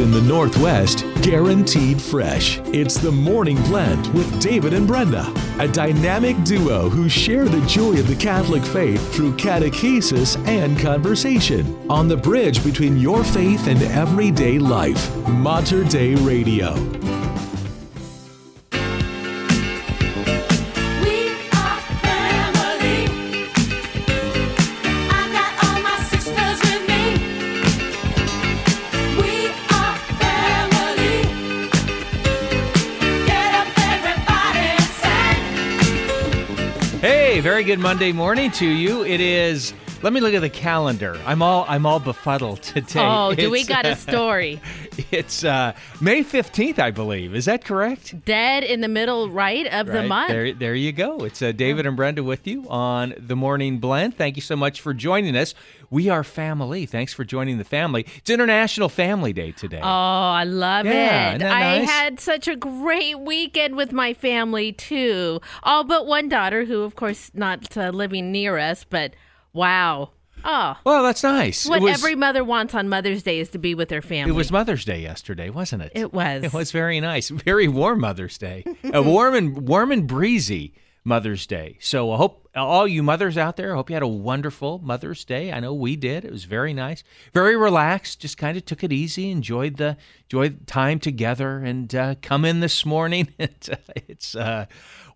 in the Northwest, guaranteed fresh. It's the Morning Blend with David and Brenda, a dynamic duo who share the joy of the Catholic faith through catechesis and conversation on the bridge between your faith and everyday life. Mater Dei Radio. Very good Monday morning to you. It is. Let me look at the calendar. I'm all I'm all befuddled today. Oh, do we got uh, a story? It's uh, May 15th, I believe. Is that correct? Dead in the middle, right, of the month. There, there you go. It's uh, David and Brenda with you on the Morning Blend. Thank you so much for joining us. We are family. Thanks for joining the family. It's International Family Day today. Oh, I love it. Yeah, it. I nice? had such a great weekend with my family too. All but one daughter, who of course not uh, living near us, but wow. Oh, well, that's nice. what was, every mother wants on Mother's Day is to be with their family. It was Mother's Day yesterday, wasn't it? It was. It was very nice. Very warm Mother's Day. Warm and warm and breezy Mother's Day. So I hope all you mothers out there, I hope you had a wonderful Mother's Day. I know we did. It was very nice. Very relaxed. Just kind of took it easy. Enjoyed the enjoyed time together and uh, come in this morning. Uh, it's uh,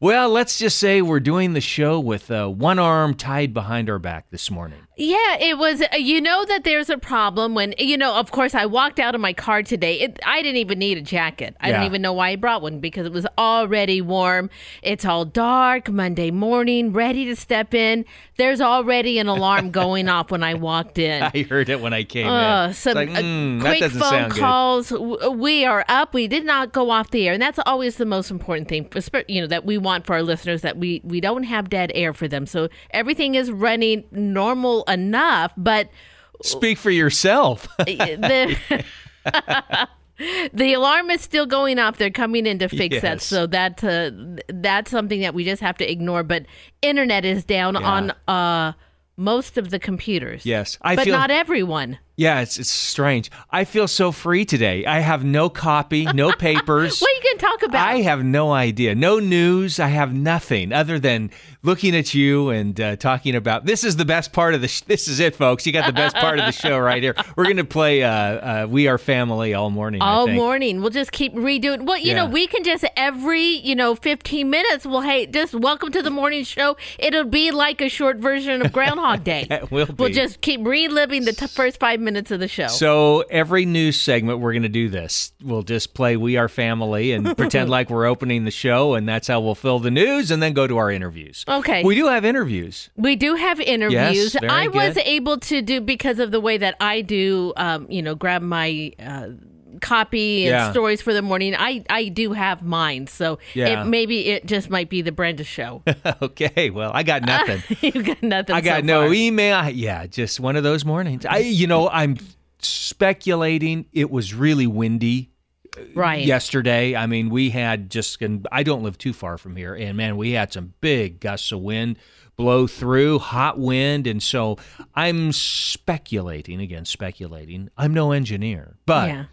well, let's just say we're doing the show with uh, one arm tied behind our back this morning. Yeah, it was. uh, You know that there's a problem when you know. Of course, I walked out of my car today. It, I didn't even need a jacket. I Yeah. didn't even know why I brought one because it was already warm. It's all dark Monday morning, ready to step in. There's already an alarm going off when I walked in. I heard it when I came Uh, in. some like, uh, mm, quick phone sound good. calls. W- We are up. We did not go off the air, and that's always the most important thing. for You know that we want for our listeners that we we don't have dead air for them. So everything is running normal enough, but Speak for yourself. the the alarm is still going off. They're coming in to fix that. So that uh, that's something that we just have to ignore. But internet is down Yeah. on uh most of the computers. Yes, I but feel- not everyone. Yeah, it's it's strange. I feel so free today. I have no copy, no papers. What are you going to talk about? I have no idea. No news. I have nothing other than looking at you and uh, talking about. This is the best part of the. Sh- this is it, folks. You got the best part of the show right here. We're going to play uh, uh, "We Are Family" all morning. I all morning. We'll just keep redoing. Well, you know, we can just every you know fifteen minutes. Well, hey, just welcome to the morning show. It'll be like a short version of Groundhog Day. Will We'll just keep reliving the t- first five minutes of the show. So every news segment, we're going to do this. We'll just play "We Are Family" and pretend like we're opening the show, and that's how we'll fill the news, and then go to our interviews. Okay. We do have interviews. We do have interviews. very I was able to do because of the way that I do. Um, you know, grab my. Uh, copy and Yeah. stories for the morning i i do have mine so Yeah. it maybe it just might be the brenda show okay. Well, I got nothing. you've got nothing I got so no email. Yeah, just one of those mornings. I, you know, I'm speculating. It was really windy uh, right yesterday. I mean, we had just. and I don't live too far from here, and man, we had some big gusts of wind blow through, hot wind, and so I'm speculating again. Speculating. I'm no engineer, but. Yeah.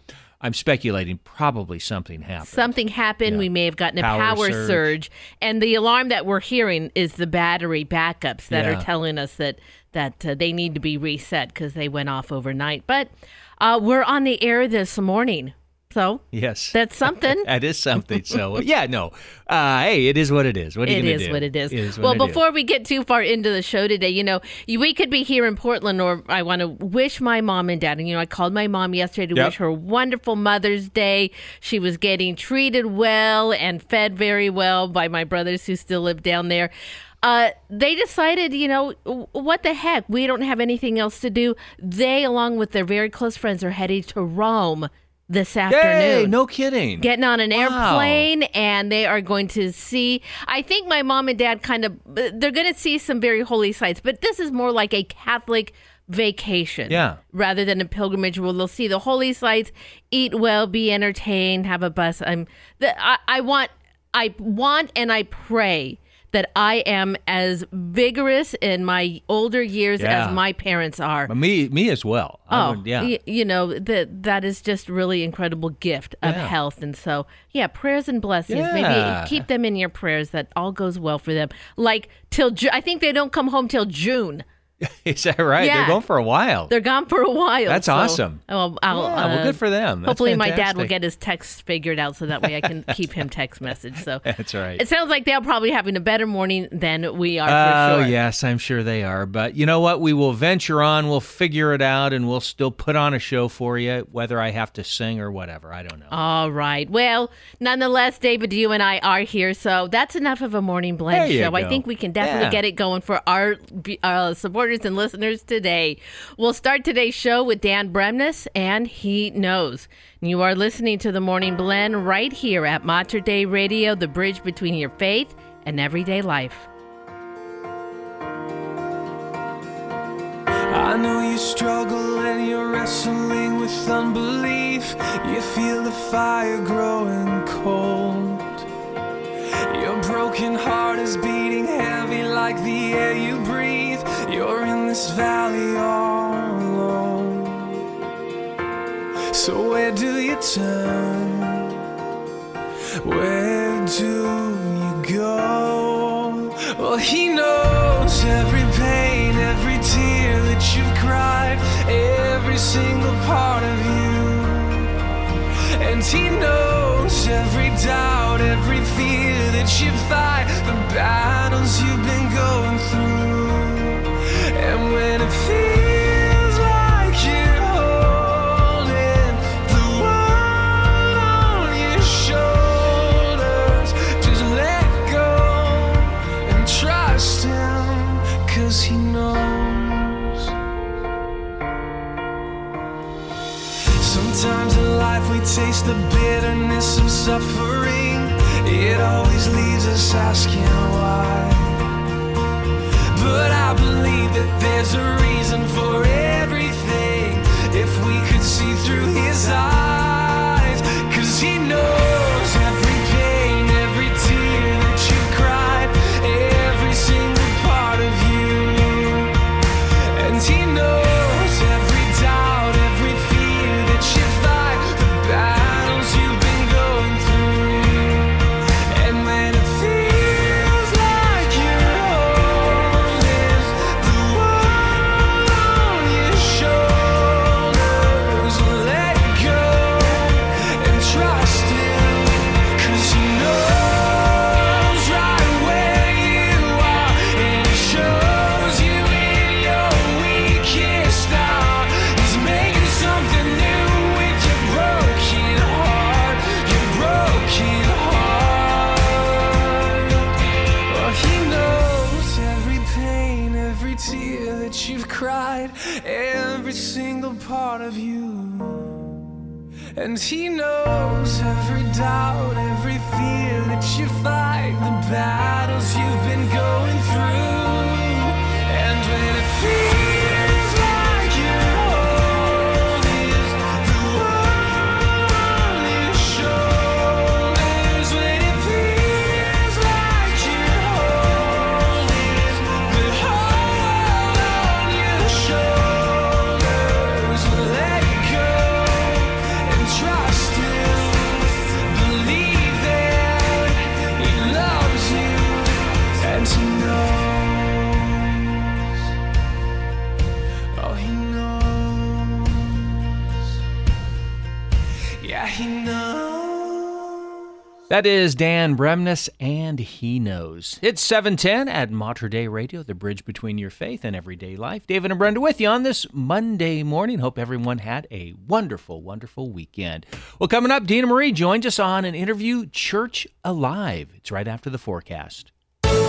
I'm speculating probably something happened. something happened. Yeah. We may have gotten a Power power, surge. surge. and the alarm that we're hearing is the battery backups that Yeah. are telling us that that uh, they need to be reset because they went off overnight. But uh, we're on the air this morning, so yes. that's something. that is something. So yeah, no. Uh, hey, it is what it is. What are you It gonna is do? what it is. It is well, it is. before we get too far into the show today, you know, we could be here in Portland, or I want to wish my mom and dad. And you know, I called my mom yesterday to Yep. wish her a wonderful Mother's Day. She was getting treated well and fed very well by my brothers who still live down there. Uh, they decided, you know, what the heck? We don't have anything else to do. They, along with their very close friends, are heading to Rome this afternoon Yay, no kidding. getting on an Wow. airplane and they are going to see i think my mom and dad kind of uh, they're going to see some very holy sites but this is more like a catholic vacation Yeah. rather than a pilgrimage where they'll see the holy sites eat well be entertained have a bus i'm the, I, I want i want and i pray that I am as vigorous in my older years Yeah. as my parents are. Me, me as well. Oh, would- yeah. y- you know that that is just really incredible gift of Yeah. health, and so yeah, prayers and blessings. Yeah. Maybe keep them in your prayers that all goes well for them. Like till Ju- I think they don't come home till June. Is that right? Yeah. They're gone for a while. They're gone for a while. That's so- awesome. Well, I'll, Yeah, well, uh, good for them. That's hopefully, my dad will get his text figured out so that way I can keep him text message. So That's right. It sounds like they're probably having a better morning than we are. Oh, for sure. yes, I'm sure they are. But you know what? We will venture on. We'll figure it out, and we'll still put on a show for you, whether I have to sing or whatever. I don't know. All right. Well, nonetheless, David, you and I are here, so that's enough of a morning blend show. I think we can definitely Yeah. get it going for our uh, supporters and listeners today. We'll start today's show with Dan Bremnes, and he knows. You are listening to the Morning Blend right here at Mater Dei Radio, the bridge between your faith and everyday life. I know you struggle and you're wrestling with unbelief. You feel the fire growing cold. Broken heart is beating heavy like the air you breathe. You're in this valley all alone. So, where do you turn? Where do you go? Well, he knows every pain, every tear that you've cried, every single part of you. And he knows every doubt, every fear that you fight, the battles you've been going through. And when it feels like you're holding the world on your shoulders, just let go and trust him, cause he knows. Sometimes in life we taste the bitterness of suffering. It always leaves us asking why. But I believe that there's a reason for everything. If we could see through his eyes, That is Dan Bremnes, and he knows. It's 710 at Mater Dei Radio, the bridge between your faith and everyday life. David and Brenda with you on this Monday morning. Hope everyone had a wonderful, wonderful weekend. Well, coming up, Dina Marie joins us on an interview, Church Alive. It's right after the forecast.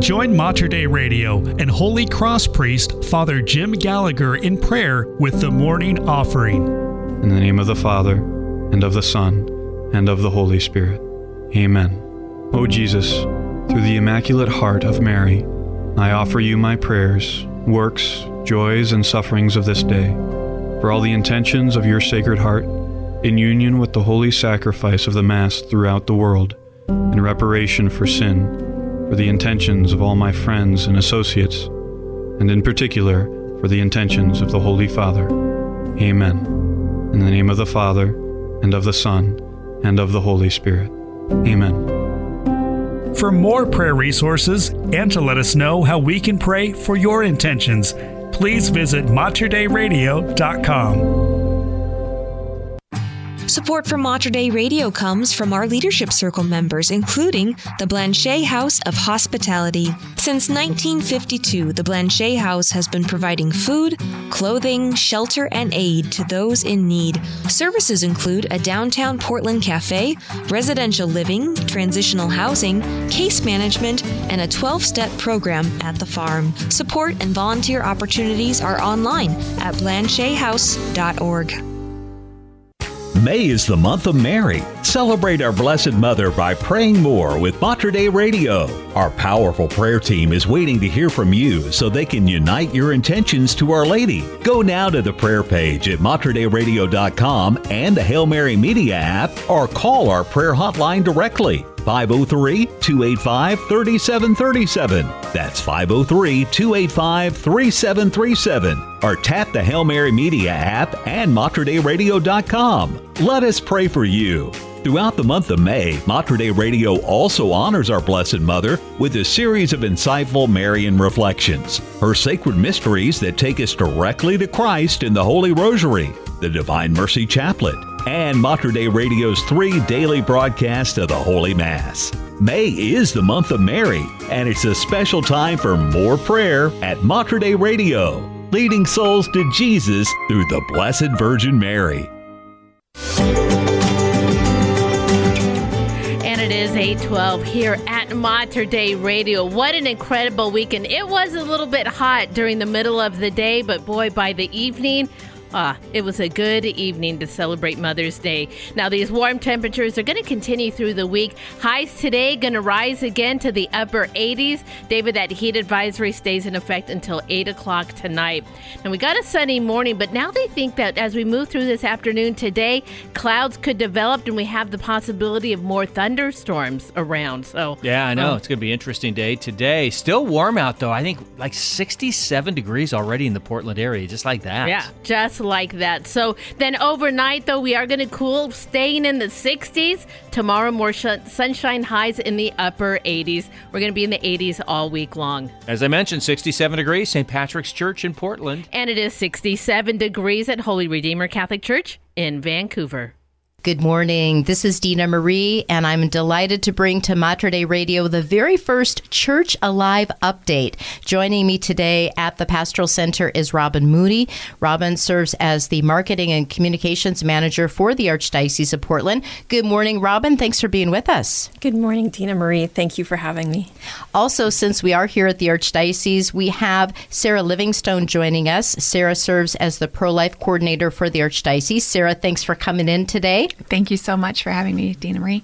Join Mater Dei Radio and Holy Cross priest Father Jim Gallagher in prayer with the morning offering. In the name of the Father, and of the Son, and of the Holy Spirit. Amen. O Jesus, through the Immaculate Heart of Mary, I offer you my prayers, works, joys, and sufferings of this day, for all the intentions of your Sacred Heart, in union with the holy sacrifice of the Mass throughout the world, in reparation for sin, for the intentions of all my friends and associates, and in particular for the intentions of the Holy Father. Amen. In the name of the Father, and of the Son, and of the Holy Spirit. Amen. For more prayer resources and to let us know how we can pray for your intentions, please visit materdeiradio.com. Support for Mater Dei Radio comes from our Leadership Circle members, including the Blanchet House of Hospitality. Since 1952, the Blanchet House has been providing food, clothing, shelter, and aid to those in need. Services include a downtown Portland cafe, residential living, transitional housing, case management, and a 12 step program at the farm. Support and volunteer opportunities are online at blanchethouse.org. May is the month of Mary. Celebrate our Blessed Mother by praying more with Mater Dei Radio. Our powerful prayer team is waiting to hear from you so they can unite your intentions to Our Lady. Go now to the prayer page at materdeiradio.com and the Hail Mary Media app or call our prayer hotline directly. 503 285 3737. That's 503 285 3737. Or tap the Hail Mary Media app and materdeiradio.com. Let us pray for you. Throughout the month of May, Mater Dei Radio also honors our Blessed Mother with a series of insightful Marian reflections, her sacred mysteries that take us directly to Christ in the Holy Rosary, the Divine Mercy Chaplet, and Mater Dei Radio's three daily broadcasts of the Holy Mass. May is the month of Mary, and it's a special time for more prayer at Mater Dei Radio, leading souls to Jesus through the Blessed Virgin Mary. And it is 812 here at Mater Dei Radio. What an incredible weekend. It was a little bit hot during the middle of the day, but boy, by the evening, Ah, it was a good evening to celebrate Mother's Day. Now, these warm temperatures are going to continue through the week. Highs today going to rise again to the upper 80s. David, that heat advisory stays in effect until 8 o'clock tonight. Now, we got a sunny morning, but now they think that as we move through this afternoon today, clouds could develop and we have the possibility of more thunderstorms around. So, Yeah, I know. um, it's going to be an interesting day today. Still warm out, though. I think like 67 degrees already in the Portland area, just like that. Yeah, just like that. So then overnight, though, we are going to cool, staying in the 60s. Tomorrow, more sh- sunshine highs in the upper 80s. We're going to be in the 80s all week long. As I mentioned, 67 degrees, St. Patrick's Church in Portland. And it is 67 degrees at Holy Redeemer Catholic Church in Vancouver. Good morning. This is Dina Marie, and I'm delighted to bring to Mater Dei Radio the very first Church Alive update. Joining me today at the Pastoral Center is Robin Moody. Robin serves as the Marketing and Communications Manager for the Archdiocese of Portland. Good morning, Robin. Thanks for being with us. Good morning, Dina Marie. Thank you for having me. Also, since we are here at the Archdiocese, we have Sarah Livingstone joining us. Sarah serves as the pro life coordinator for the Archdiocese. Sarah, thanks for coming in today. Thank you so much for having me, Dina Marie.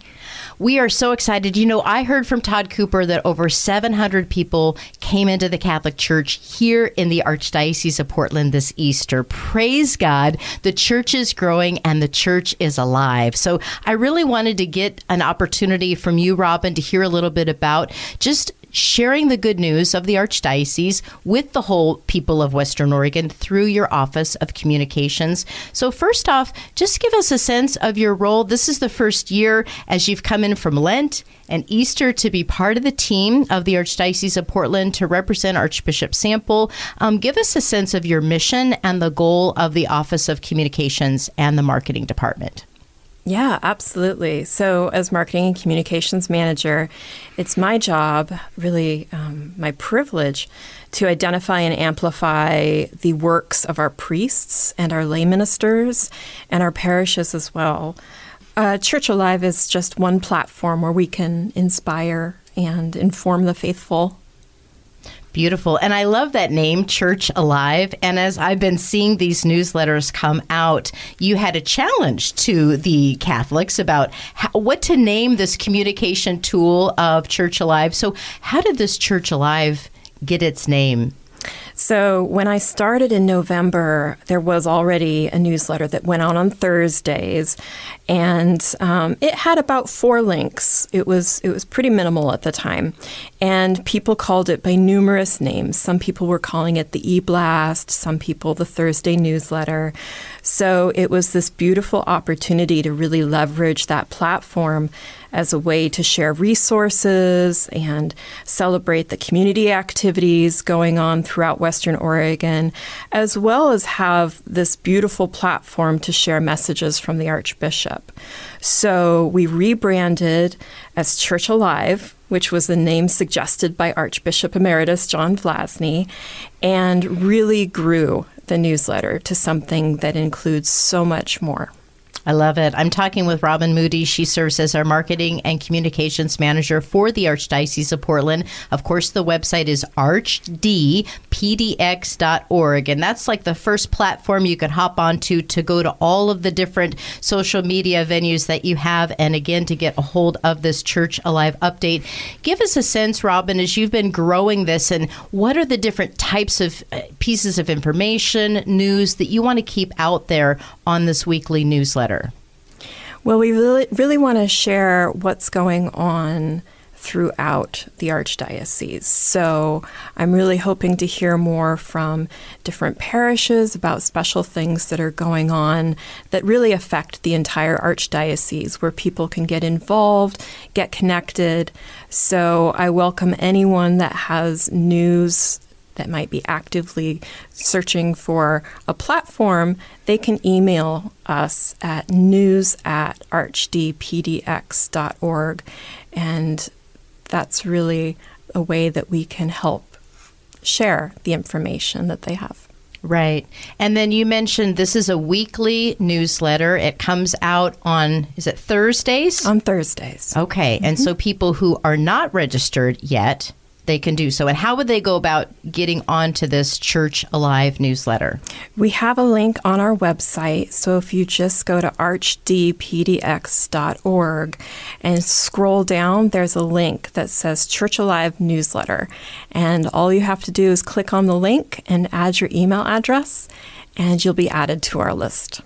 We are so excited. You know, I heard from Todd Cooper that over 700 people came into the Catholic Church here in the Archdiocese of Portland this Easter. Praise God. The church is growing and the church is alive. So I really wanted to get an opportunity from you, Robin, to hear a little bit about just sharing the good news of the Archdiocese with the whole people of Western Oregon through your Office of Communications. So, first off, just give us a sense of your role. This is the first year as you've come in from Lent and Easter to be part of the team of the Archdiocese of Portland to represent Archbishop Sample. Um, give us a sense of your mission and the goal of the Office of Communications and the Marketing Department. Yeah, absolutely. So, as marketing and communications manager, it's my job, really um, my privilege, to identify and amplify the works of our priests and our lay ministers and our parishes as well. Uh, Church Alive is just one platform where we can inspire and inform the faithful Beautiful. And I love that name, Church Alive. And as I've been seeing these newsletters come out, you had a challenge to the Catholics about how, what to name this communication tool of Church Alive. So, how did this Church Alive get its name? So, when I started in November, there was already a newsletter that went out on Thursdays, and um, it had about four links. It was it was pretty minimal at the time, and people called it by numerous names. Some people were calling it the E Blast, some people the Thursday newsletter. So it was this beautiful opportunity to really leverage that platform as a way to share resources and celebrate the community activities going on throughout Western Oregon, as well as have this beautiful platform to share messages from the Archbishop. So we rebranded as Church Alive, which was the name suggested by Archbishop Emeritus John Vlazny, and really grew the newsletter to something that includes so much more. I love it. I'm talking with Robin Moody. She serves as our marketing and communications manager for the Archdiocese of Portland. Of course, the website is archdpdx.org, and that's like the first platform you can hop onto to go to all of the different social media venues that you have, and again, to get a hold of this Church Alive update. Give us a sense, Robin, as you've been growing this, and what are the different types of uh, pieces of information, news that you want to keep out there on this weekly newsletter? Well, we really, really want to share what's going on throughout the Archdiocese. So I'm really hoping to hear more from different parishes about special things that are going on that really affect the entire Archdiocese, where people can get involved, get connected. So I welcome anyone that has news that might be actively searching for a platform, they can email us at news at archdpdx.org. And that's really a way that we can help share the information that they have. Right. And then you mentioned this is a weekly newsletter. It comes out on, is it Thursdays? On Thursdays. Okay. And so mm-hmm. people who are not registered yet, they can do so. And how would they go about getting onto this Church Alive newsletter? We have a link on our website. So if you just go to archdpdx.org and scroll down, there's a link that says Church Alive newsletter. And all you have to do is click on the link and add your email address, and you'll be added to our list.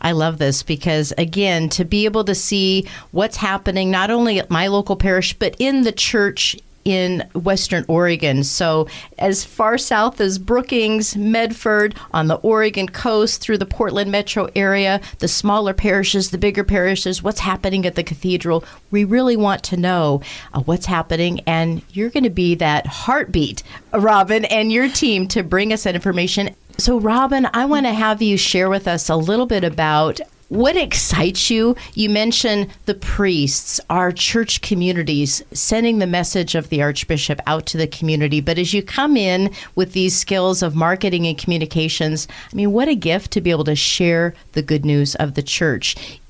I love this because, again, to be able to see what's happening not only at my local parish, but in the church in Western Oregon. So, as far south as Brookings, Medford, on the Oregon coast, through the Portland metro area, the smaller parishes, the bigger parishes, what's happening at the cathedral. We really want to know uh, what's happening, and you're going to be that heartbeat, Robin, and your team to bring us that information. So, Robin, I want to have you share with us a little bit about what excites you? You mentioned the priests, our church communities, sending the message of the Archbishop out to the community. But as you come in with these skills of marketing and communications, I mean, what a gift to be able to share the good news of the church.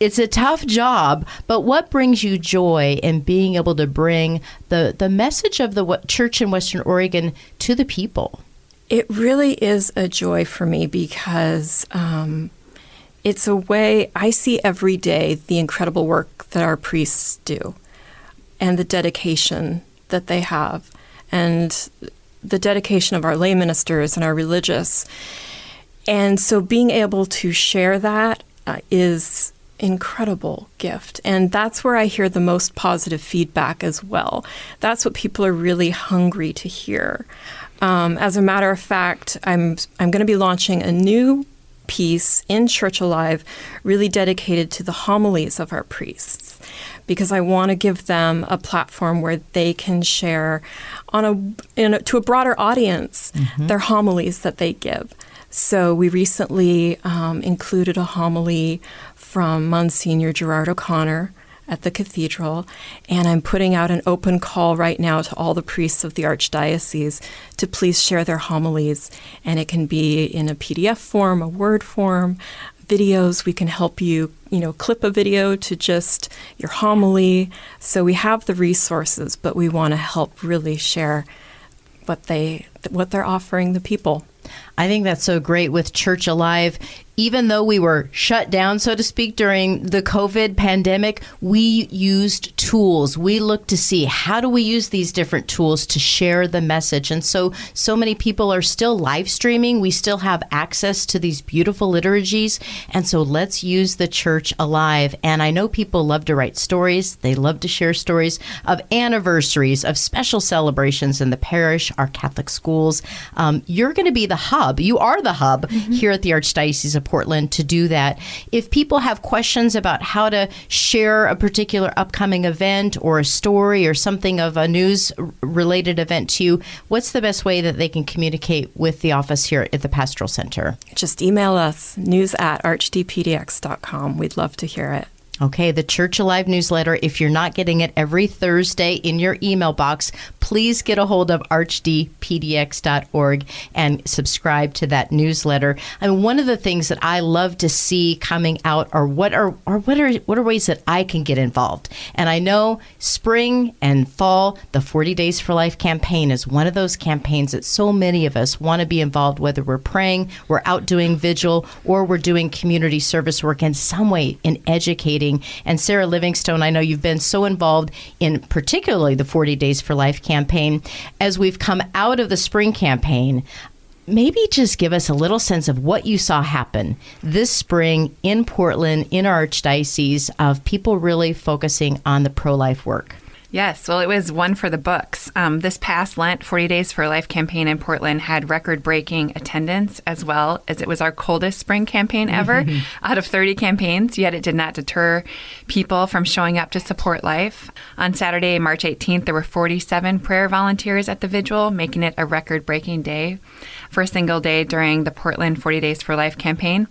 It's a tough job, but what brings you joy in being able to bring the, the message of the church in Western Oregon to the people? It really is a joy for me because um, it's a way I see every day the incredible work that our priests do and the dedication that they have and the dedication of our lay ministers and our religious. And so being able to share that uh, is incredible gift. And that's where i hear the most positive feedback as well. That's what people are really hungry to hear. Um, as a matter of fact i'm i'm going to be launching a new piece in Church Alive really dedicated to the homilies of our priests because I want to give them a platform where they can share on a, in a to a broader audience their homilies that they give. So we recently um, included a homily from Monsignor Gerard O'Connor at the cathedral, and I'm putting out an open call right now to all the priests of the Archdiocese to please share their homilies. And it can be in a PDF form, a Word form, videos. We can help you, you know, clip a video to just your homily. So we have the resources, but we want to help really share what they what they're offering the people. I think that's so great with Church Alive. Even though we were shut down, so to speak, during the COVID pandemic, we used tools. We look to see how do we use these different tools to share the message. And so, so many people are still live streaming. We still have access to these beautiful liturgies. And so, let's use the church alive. And I know people love to write stories, they love to share stories of anniversaries, of special celebrations in the parish, our Catholic schools. Um, you're going to be the hub. You are the hub here at the Archdiocese of Portland to do that. If people have questions about how to share a particular upcoming event or a story or something of a news related event to you, what's the best way that they can communicate with the office here at the Pastoral Center? Just email us news at archdpdx.com. We'd love to hear it. Okay, the Church Alive newsletter. If you're not getting it every Thursday in your email box, please get a hold of archdpdx.org and subscribe to that newsletter. And one of the things that I love to see coming out are what are or what are what are ways that I can get involved. And I know spring and fall, the 40 Days for Life campaign is one of those campaigns that so many of us want to be involved, whether we're praying, we're out doing vigil, or we're doing community service work in some way in educating. And Sarah Livingstone, I know you've been so involved in particularly the 40 Days for Life campaign. As we've come out of the spring campaign, maybe just give us a little sense of what you saw happen this spring in Portland, in our archdiocese, of people really focusing on the pro life work. Yes, well, it was one for the books. Um, this past Lent, 40 Days for Life campaign in Portland had record breaking attendance as well as it was our coldest spring campaign ever out of 30 campaigns, yet it did not deter people from showing up to support life. On Saturday, March 18th, there were 47 prayer volunteers at the vigil, making it a record breaking day for a single day during the Portland 40 Days for Life campaign.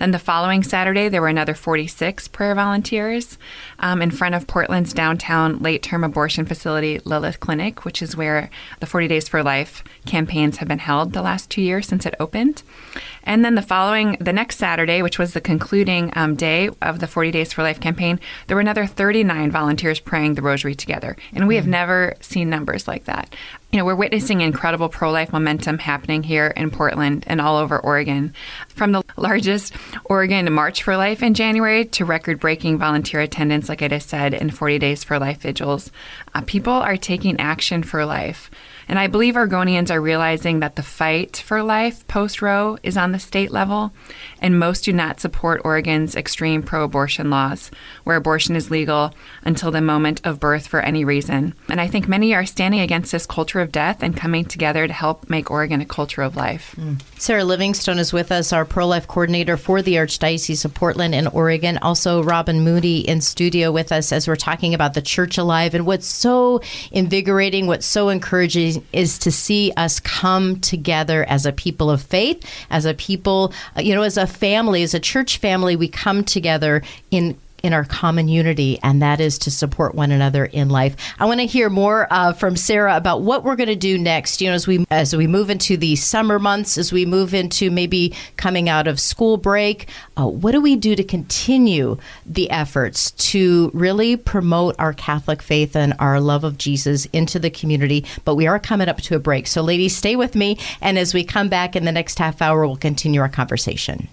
Then the following Saturday, there were another 46 prayer volunteers um, in front of Portland's downtown late term abortion facility, Lilith Clinic, which is where the 40 Days for Life campaigns have been held the last two years since it opened. And then the following, the next Saturday, which was the concluding um, day of the 40 Days for Life campaign, there were another 39 volunteers praying the rosary together. And we have never seen numbers like that. You know, we're witnessing incredible pro life momentum happening here in Portland and all over Oregon. From the largest Oregon March for Life in January to record breaking volunteer attendance, like I just said, in 40 Days for Life vigils, uh, people are taking action for life. And I believe Oregonians are realizing that the fight for life post Roe is on the state level, and most do not support Oregon's extreme pro abortion laws, where abortion is legal until the moment of birth for any reason. And I think many are standing against this culture of death and coming together to help make Oregon a culture of life. Sarah Livingstone is with us, our pro life coordinator for the Archdiocese of Portland and Oregon. Also, Robin Moody in studio with us as we're talking about the Church Alive. And what's so invigorating, what's so encouraging is to see us come together as a people of faith, as a people, uh, you know, as a family, as a church family, we come together in in our common unity, and that is to support one another in life. I want to hear more uh, from Sarah about what we're going to do next. You know, as we as we move into the summer months, as we move into maybe coming out of school break, uh, what do we do to continue the efforts to really promote our Catholic faith and our love of Jesus into the community? But we are coming up to a break, so ladies, stay with me, and as we come back in the next half hour, we'll continue our conversation.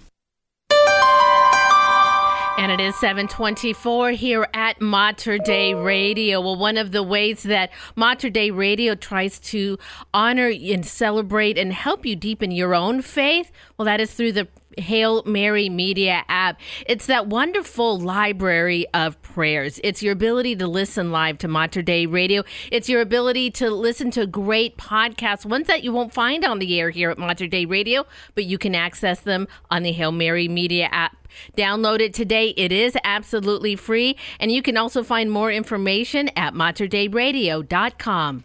And it is 724 here at Mater Dei Radio. Well, one of the ways that Mater Dei Radio tries to honor and celebrate and help you deepen your own faith, well, that is through the Hail Mary Media app. It's that wonderful library of prayers. It's your ability to listen live to Mater Dei Radio. It's your ability to listen to great podcasts, ones that you won't find on the air here at Mater Dei Radio, but you can access them on the Hail Mary Media app. Download it today. It is absolutely free. And you can also find more information at materdeiradio.com.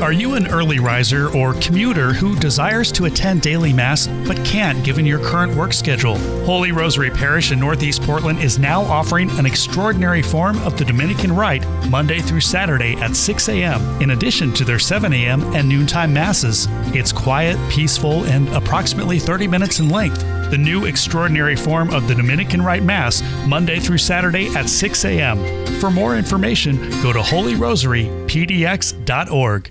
Are you an early riser or commuter who desires to attend daily Mass but can't given your current work schedule? Holy Rosary Parish in Northeast Portland is now offering an extraordinary form of the Dominican Rite Monday through Saturday at 6 a.m., in addition to their 7 a.m. and noontime Masses. It's quiet, peaceful, and approximately 30 minutes in length. The new extraordinary form of the Dominican Rite Mass, Monday through Saturday at 6 a.m. For more information, go to holyrosarypdx.org.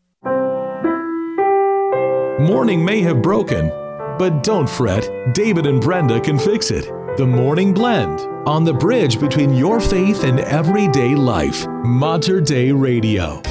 Morning may have broken, but don't fret. David and Brenda can fix it. The Morning Blend on the bridge between your faith and everyday life. Mater Dei Radio.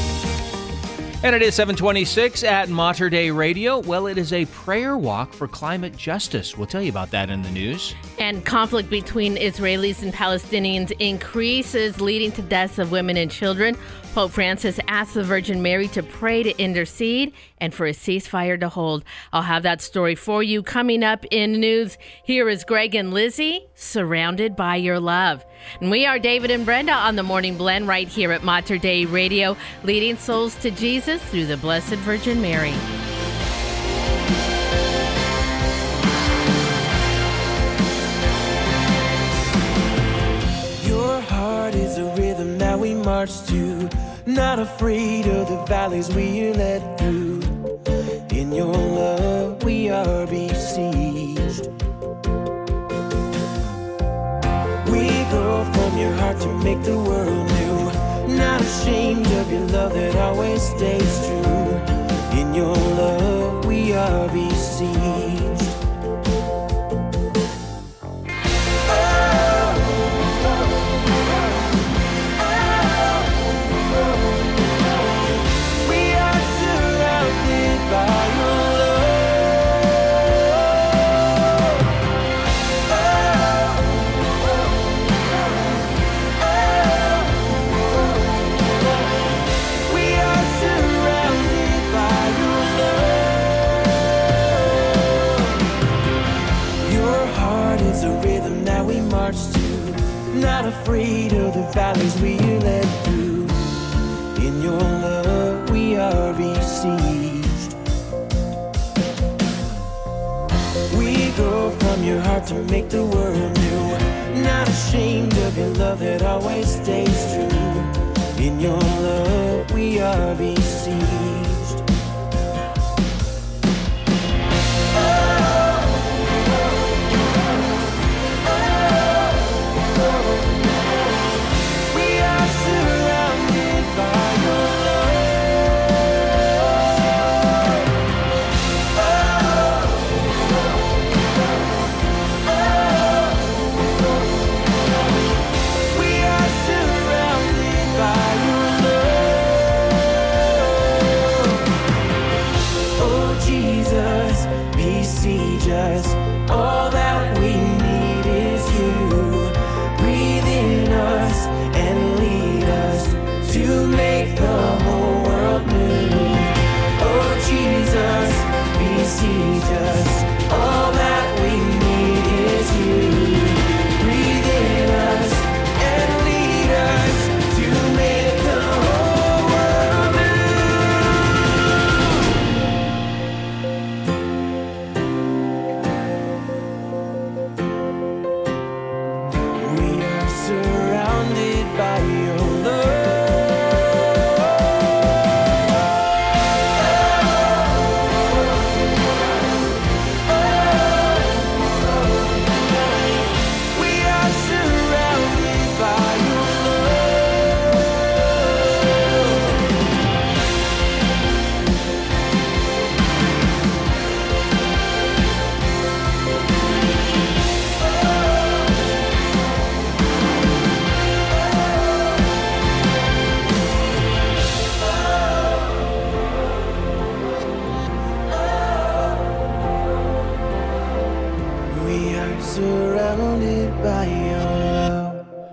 And it is 726 at Mater Dei Radio. Well, it is a prayer walk for climate justice. We'll tell you about that in the news. And conflict between Israelis and Palestinians increases, leading to deaths of women and children. Pope Francis asked the Virgin Mary to pray to intercede and for a ceasefire to hold. I'll have that story for you coming up in news. Here is Greg and Lizzie, surrounded by your love. And we are David and Brenda on the Morning Blend right here at Mater Dei Radio, leading souls to Jesus through the Blessed Virgin Mary. Your heart is a rhythm that we march to. Not afraid of the valleys we are led through. In your love, we are besieged. We go from your heart to make the world new. Not ashamed of your love that always stays true. In your love, we are besieged. Valleys we led through. In your love, we are besieged. We go from your heart to make the world new. Not ashamed of your love that always stays true. In your love, we are besieged.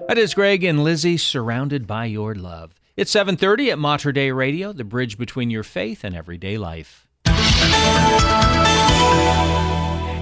That is Greg and Lizzie, Surrounded by Your Love. It's 7.30 at Mater Dei Radio, the bridge between your faith and everyday life.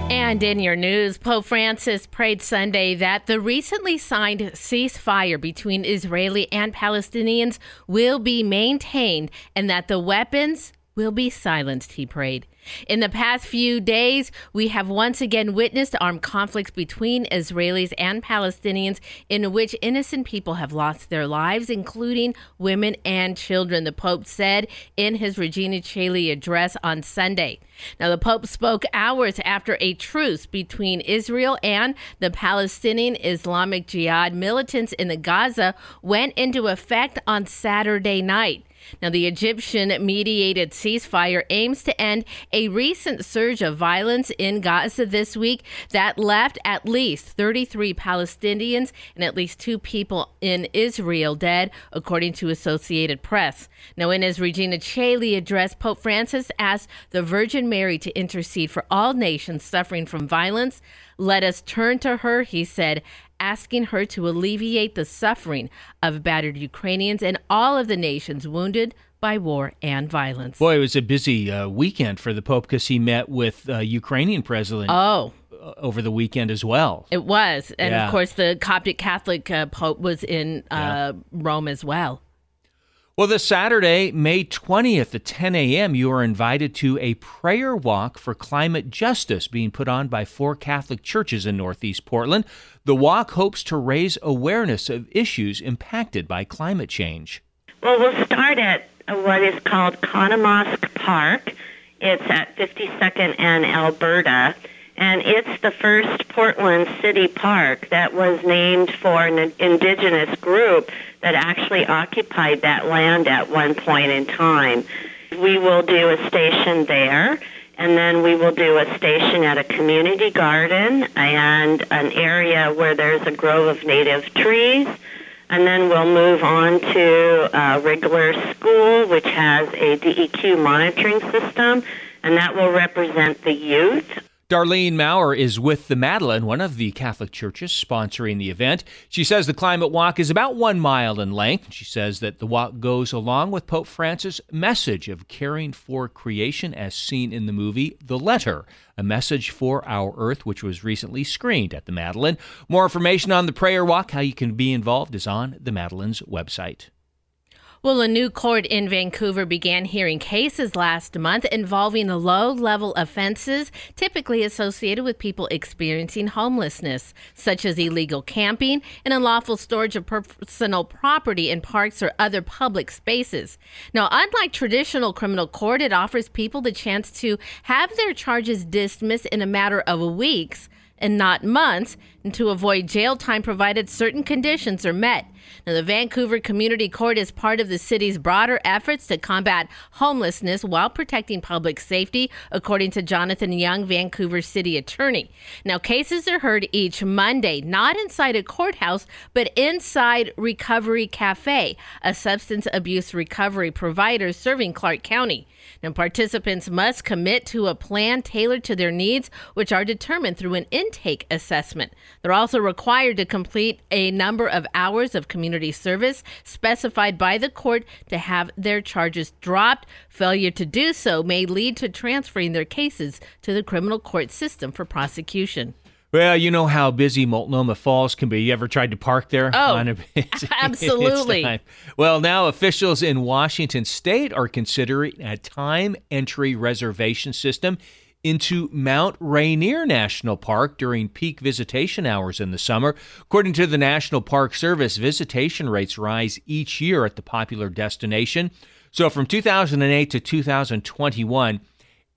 And in your news, Pope Francis prayed Sunday that the recently signed ceasefire between Israeli and Palestinians will be maintained and that the weapons will be silenced, he prayed. In the past few days, we have once again witnessed armed conflicts between Israelis and Palestinians in which innocent people have lost their lives, including women and children, the Pope said in his Regina Caeli address on Sunday. Now, the Pope spoke hours after a truce between Israel and the Palestinian Islamic Jihad militants in the Gaza went into effect on Saturday night. Now, the Egyptian mediated ceasefire aims to end a recent surge of violence in Gaza this week that left at least 33 Palestinians and at least two people in Israel dead, according to Associated Press. Now, in his Regina Caeli address, Pope Francis asked the Virgin Mary to intercede for all nations suffering from violence. Let us turn to her, he said, asking her to alleviate the suffering of battered Ukrainians and all of the nations wounded by war and violence. Boy, it was a busy uh, weekend for the Pope because he met with uh, Ukrainian President Oh. uh, over the weekend as well. It was. And Yeah. of course, the Coptic Catholic uh, Pope was in uh, Rome as well. Well, this Saturday, May 20th at 10 a.m., you are invited to a prayer walk for climate justice being put on by four Catholic churches in Northeast Portland. The walk hopes to raise awareness of issues impacted by climate change. Well, we'll start at what is called Khunamokwst Park. It's at 52nd and Alberta, and it's the first Portland City Park that was named for an indigenous group that actually occupied that land at one point in time. We will do a station there, and then we will do a station at a community garden and an area where there's a grove of native trees. And then we'll move on to uh, Rigler school, which has a DEQ monitoring system, and that will represent the youth. Darlene Maurer is with the Madeleine, one of the Catholic churches sponsoring the event. She says the climate walk is about one mile in length. She says that the walk goes along with Pope Francis' message of caring for creation as seen in the movie The Letter, a message for our earth, which was recently screened at the Madeleine. More information on the prayer walk, how you can be involved, is on the Madeleine's website. Well, a new court in Vancouver began hearing cases last month involving the low level offenses typically associated with people experiencing homelessness, such as illegal camping and unlawful storage of personal property in parks or other public spaces. Now, unlike traditional criminal court, it offers people the chance to have their charges dismissed in a matter of weeks and not months, and to avoid jail time provided certain conditions are met. Now, the Vancouver Community Court is part of the city's broader efforts to combat homelessness while protecting public safety, according to Jonathan Young, Vancouver City Attorney. Now, cases are heard each Monday, not inside a courthouse, but inside Recovery Cafe, a substance abuse recovery provider serving Clark County. Participants must commit to a plan tailored to their needs, which are determined through an intake assessment. They're also required to complete a number of hours of community service specified by the court to have their charges dropped. Failure to do so may lead to transferring their cases to the criminal court system for prosecution. Well, you know how busy Multnomah Falls can be. You ever tried to park there? Oh, absolutely. Well, now officials in Washington state are considering a time entry reservation system into Mount Rainier National Park during peak visitation hours in the summer. According to the National Park Service, visitation rates rise each year at the popular destination. So from 2008 to 2021,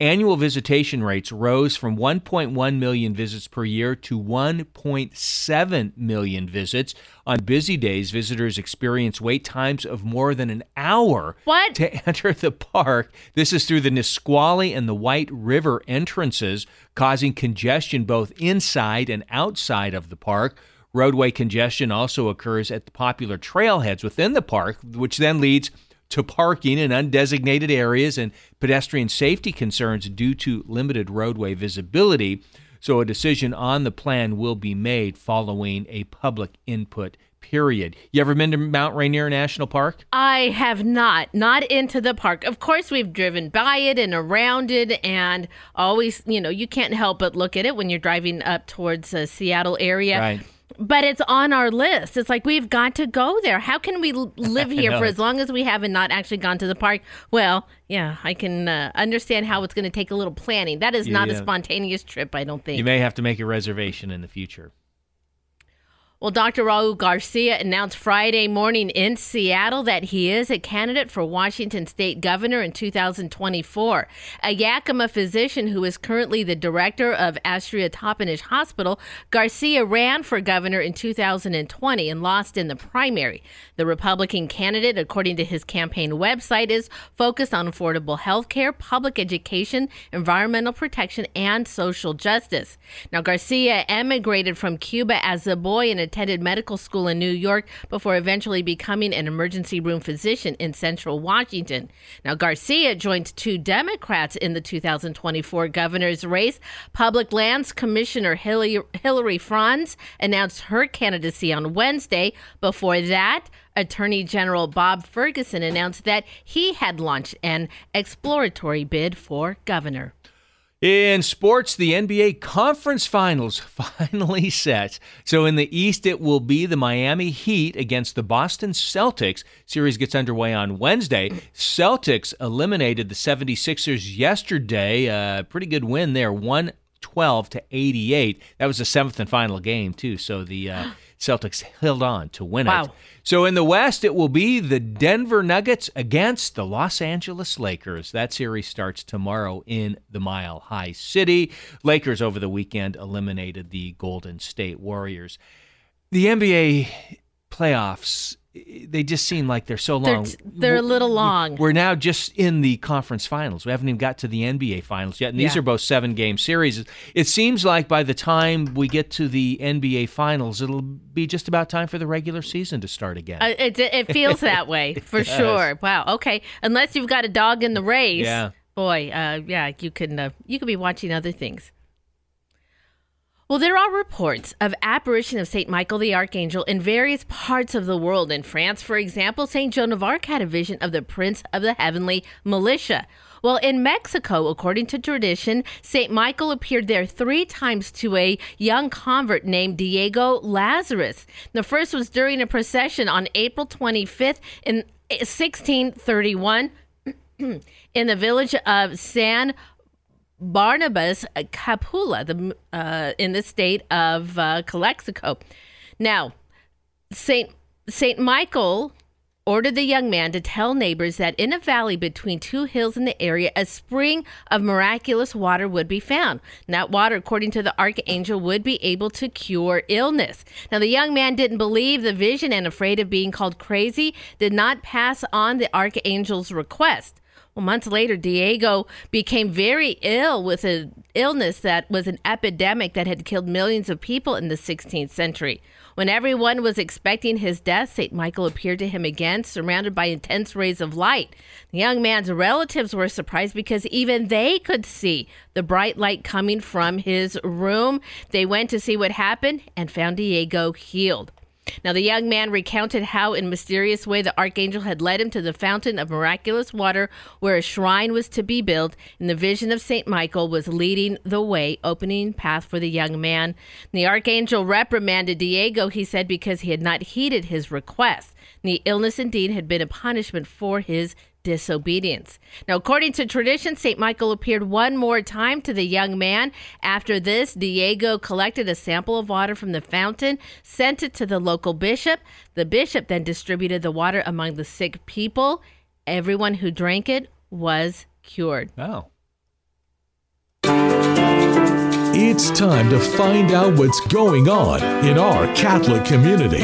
Annual visitation rates rose from 1.1 million visits per year to 1.7 million visits. On busy days, visitors experience wait times of more than an hour what? to enter the park. This is through the Nisqually and the White River entrances, causing congestion both inside and outside of the park. Roadway congestion also occurs at the popular trailheads within the park, which then leads to parking in undesignated areas and pedestrian safety concerns due to limited roadway visibility. So a decision on the plan will be made following a public input period. You ever been to Mount Rainier National Park? I have not, not into the park. Of course, we've driven by it and around it, and always, you know, you can't help but look at it when you're driving up towards the Seattle area. Right. But it's on our list. It's like we've got to go there. How can we live here for as long as we have and not actually gone to the park? Well, yeah, I can uh, understand how it's going to take a little planning. That is not a spontaneous trip, I don't think. You may have to make a reservation in the future. Well, Dr. Raul Garcia announced Friday morning in Seattle that he is a candidate for Washington state governor in 2024. A Yakima physician who is currently the director of Astria Toppenish Hospital, Garcia ran for governor in 2020 and lost in the primary. The Republican candidate, according to his campaign website, is focused on affordable health care, public education, environmental protection, and social justice. Now, Garcia emigrated from Cuba as a boy and attended medical school in New York before eventually becoming an emergency room physician in central Washington. Now, Garcia joined two Democrats in the 2024 governor's race. Public Lands Commissioner Hilary, Franz announced her candidacy on Wednesday. Before that, Attorney General Bob Ferguson announced that he had launched an exploratory bid for governor. In sports, the NBA Conference Finals finally set. So in the East, it will be the Miami Heat against the Boston Celtics. Series gets underway on Wednesday. Celtics eliminated the 76ers yesterday. A pretty good win there, 112 to 88. That was the seventh and final game, too. So the uh, Celtics held on to win it. So in the West, it will be the Denver Nuggets against the Los Angeles Lakers. That series starts tomorrow in the Mile High City. Lakers over the weekend eliminated the Golden State Warriors. The NBA playoffs, they just seem like they're so They're, long. they're a little long. We're now just in the conference finals. We haven't even got to the NBA finals yet. And these Yeah. are both seven game series. It seems like by the time we get to the NBA finals, it'll be just about time for the regular season to start again. Uh, it, it feels that way for does. sure. Wow. Okay. Unless you've got a dog in the race. Yeah. Boy, uh, yeah, you can uh, you could be watching other things. Well, there are reports of apparition of Saint Michael the Archangel in various parts of the world. In France, for example, Saint Joan of Arc had a vision of the Prince of the Heavenly Militia. Well, in Mexico, according to tradition, St. Michael appeared there three times to a young convert named Diego Lazaro. The first was during a procession on April 25th in 1631 in the village of San Barnabas Capula, the uh, in the state of uh, Tlaxcala. Now, Saint Saint Michael ordered the young man to tell neighbors that in a valley between two hills in the area, a spring of miraculous water would be found. And that water, according to the archangel, would be able to cure illness. Now, the young man didn't believe the vision and, afraid of being called crazy, did not pass on the archangel's request. Well, months later, Diego became very ill with an illness that was an epidemic that had killed millions of people in the 16th century. When everyone was expecting his death, St. Michael appeared to him again, surrounded by intense rays of light. The young man's relatives were surprised because even they could see the bright light coming from his room. They went to see what happened and found Diego healed. Now, the young man recounted how, in mysterious way, the archangel had led him to the fountain of miraculous water where a shrine was to be built, and the vision of St. Michael was leading the way, opening path for the young man. The archangel reprimanded Diego, he said, because he had not heeded his request. The illness indeed had been a punishment for his disobedience. Now, according to tradition, St. Michael appeared one more time to the young man. After this, Diego collected a sample of water from the fountain, sent it to the local bishop. The bishop then distributed the water among the sick people. Everyone who drank it was cured. Oh. It's time to find out what's going on in our Catholic community.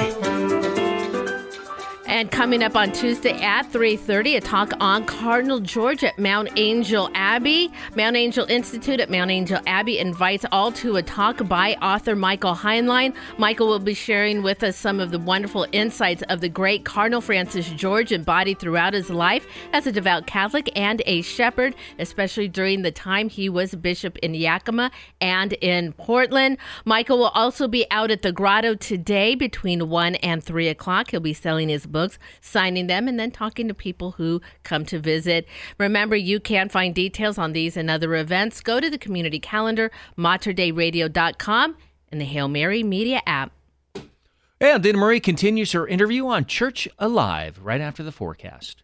And coming up on Tuesday at 3:30, a talk on Cardinal George at Mount Angel Abbey. Mount Angel Institute at Mount Angel Abbey invites all to a talk by author Michael Heinlein. Michael will be sharing with us some of the wonderful insights of the great Cardinal Francis George embodied throughout his life as a devout Catholic and a shepherd, especially during the time he was bishop in Yakima and in Portland. Michael will also be out at the grotto today between 1 and 3 o'clock. He'll be selling his books, signing them, and then talking to people who come to visit. Remember, you can find details on these and other events. Go to the community calendar, materdeiradio.com, and the Hail Mary Media app. And Dina Marie continues her interview on Church Alive right after the forecast.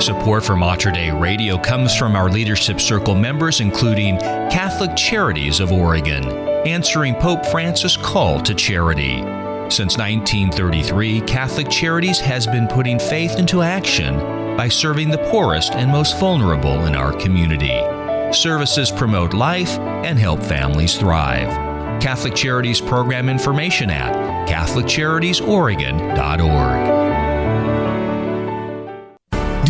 Support for Mater Dei Radio comes from our Leadership Circle members, including Catholic Charities of Oregon, answering Pope Francis' call to charity. Since 1933, Catholic Charities has been putting faith into action by serving the poorest and most vulnerable in our community. Services promote life and help families thrive. Catholic Charities program information at CatholicCharitiesOregon.org.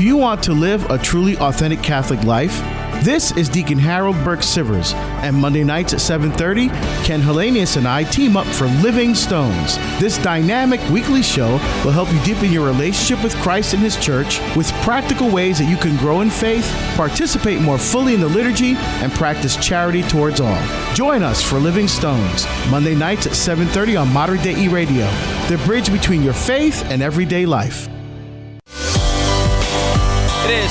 Do you want to live a truly authentic Catholic life? This is Deacon Harold Burke Sivers, and Monday nights at 7:30, Ken Hellenius and I team up for Living Stones. This dynamic weekly show will help you deepen your relationship with Christ and His Church with practical ways that you can grow in faith, participate more fully in the liturgy, and practice charity towards all. Join us for Living Stones, Monday nights at 7:30 on Modern Day E Radio, the bridge between your faith and everyday life. It is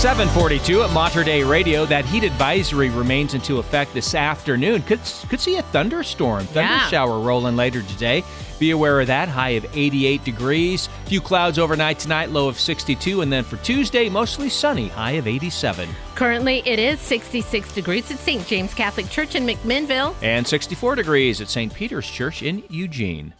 742 at Mater Dei Radio. That heat advisory remains into effect this afternoon. Could, could see a thunderstorm, thunder Yeah. shower rolling later today. Be aware of that. High of 88 degrees. Few clouds overnight tonight, low of 62. And then for Tuesday, mostly sunny, high of 87. Currently, it is 66 degrees at St. James Catholic Church in McMinnville. And 64 degrees at St. Peter's Church in Eugene.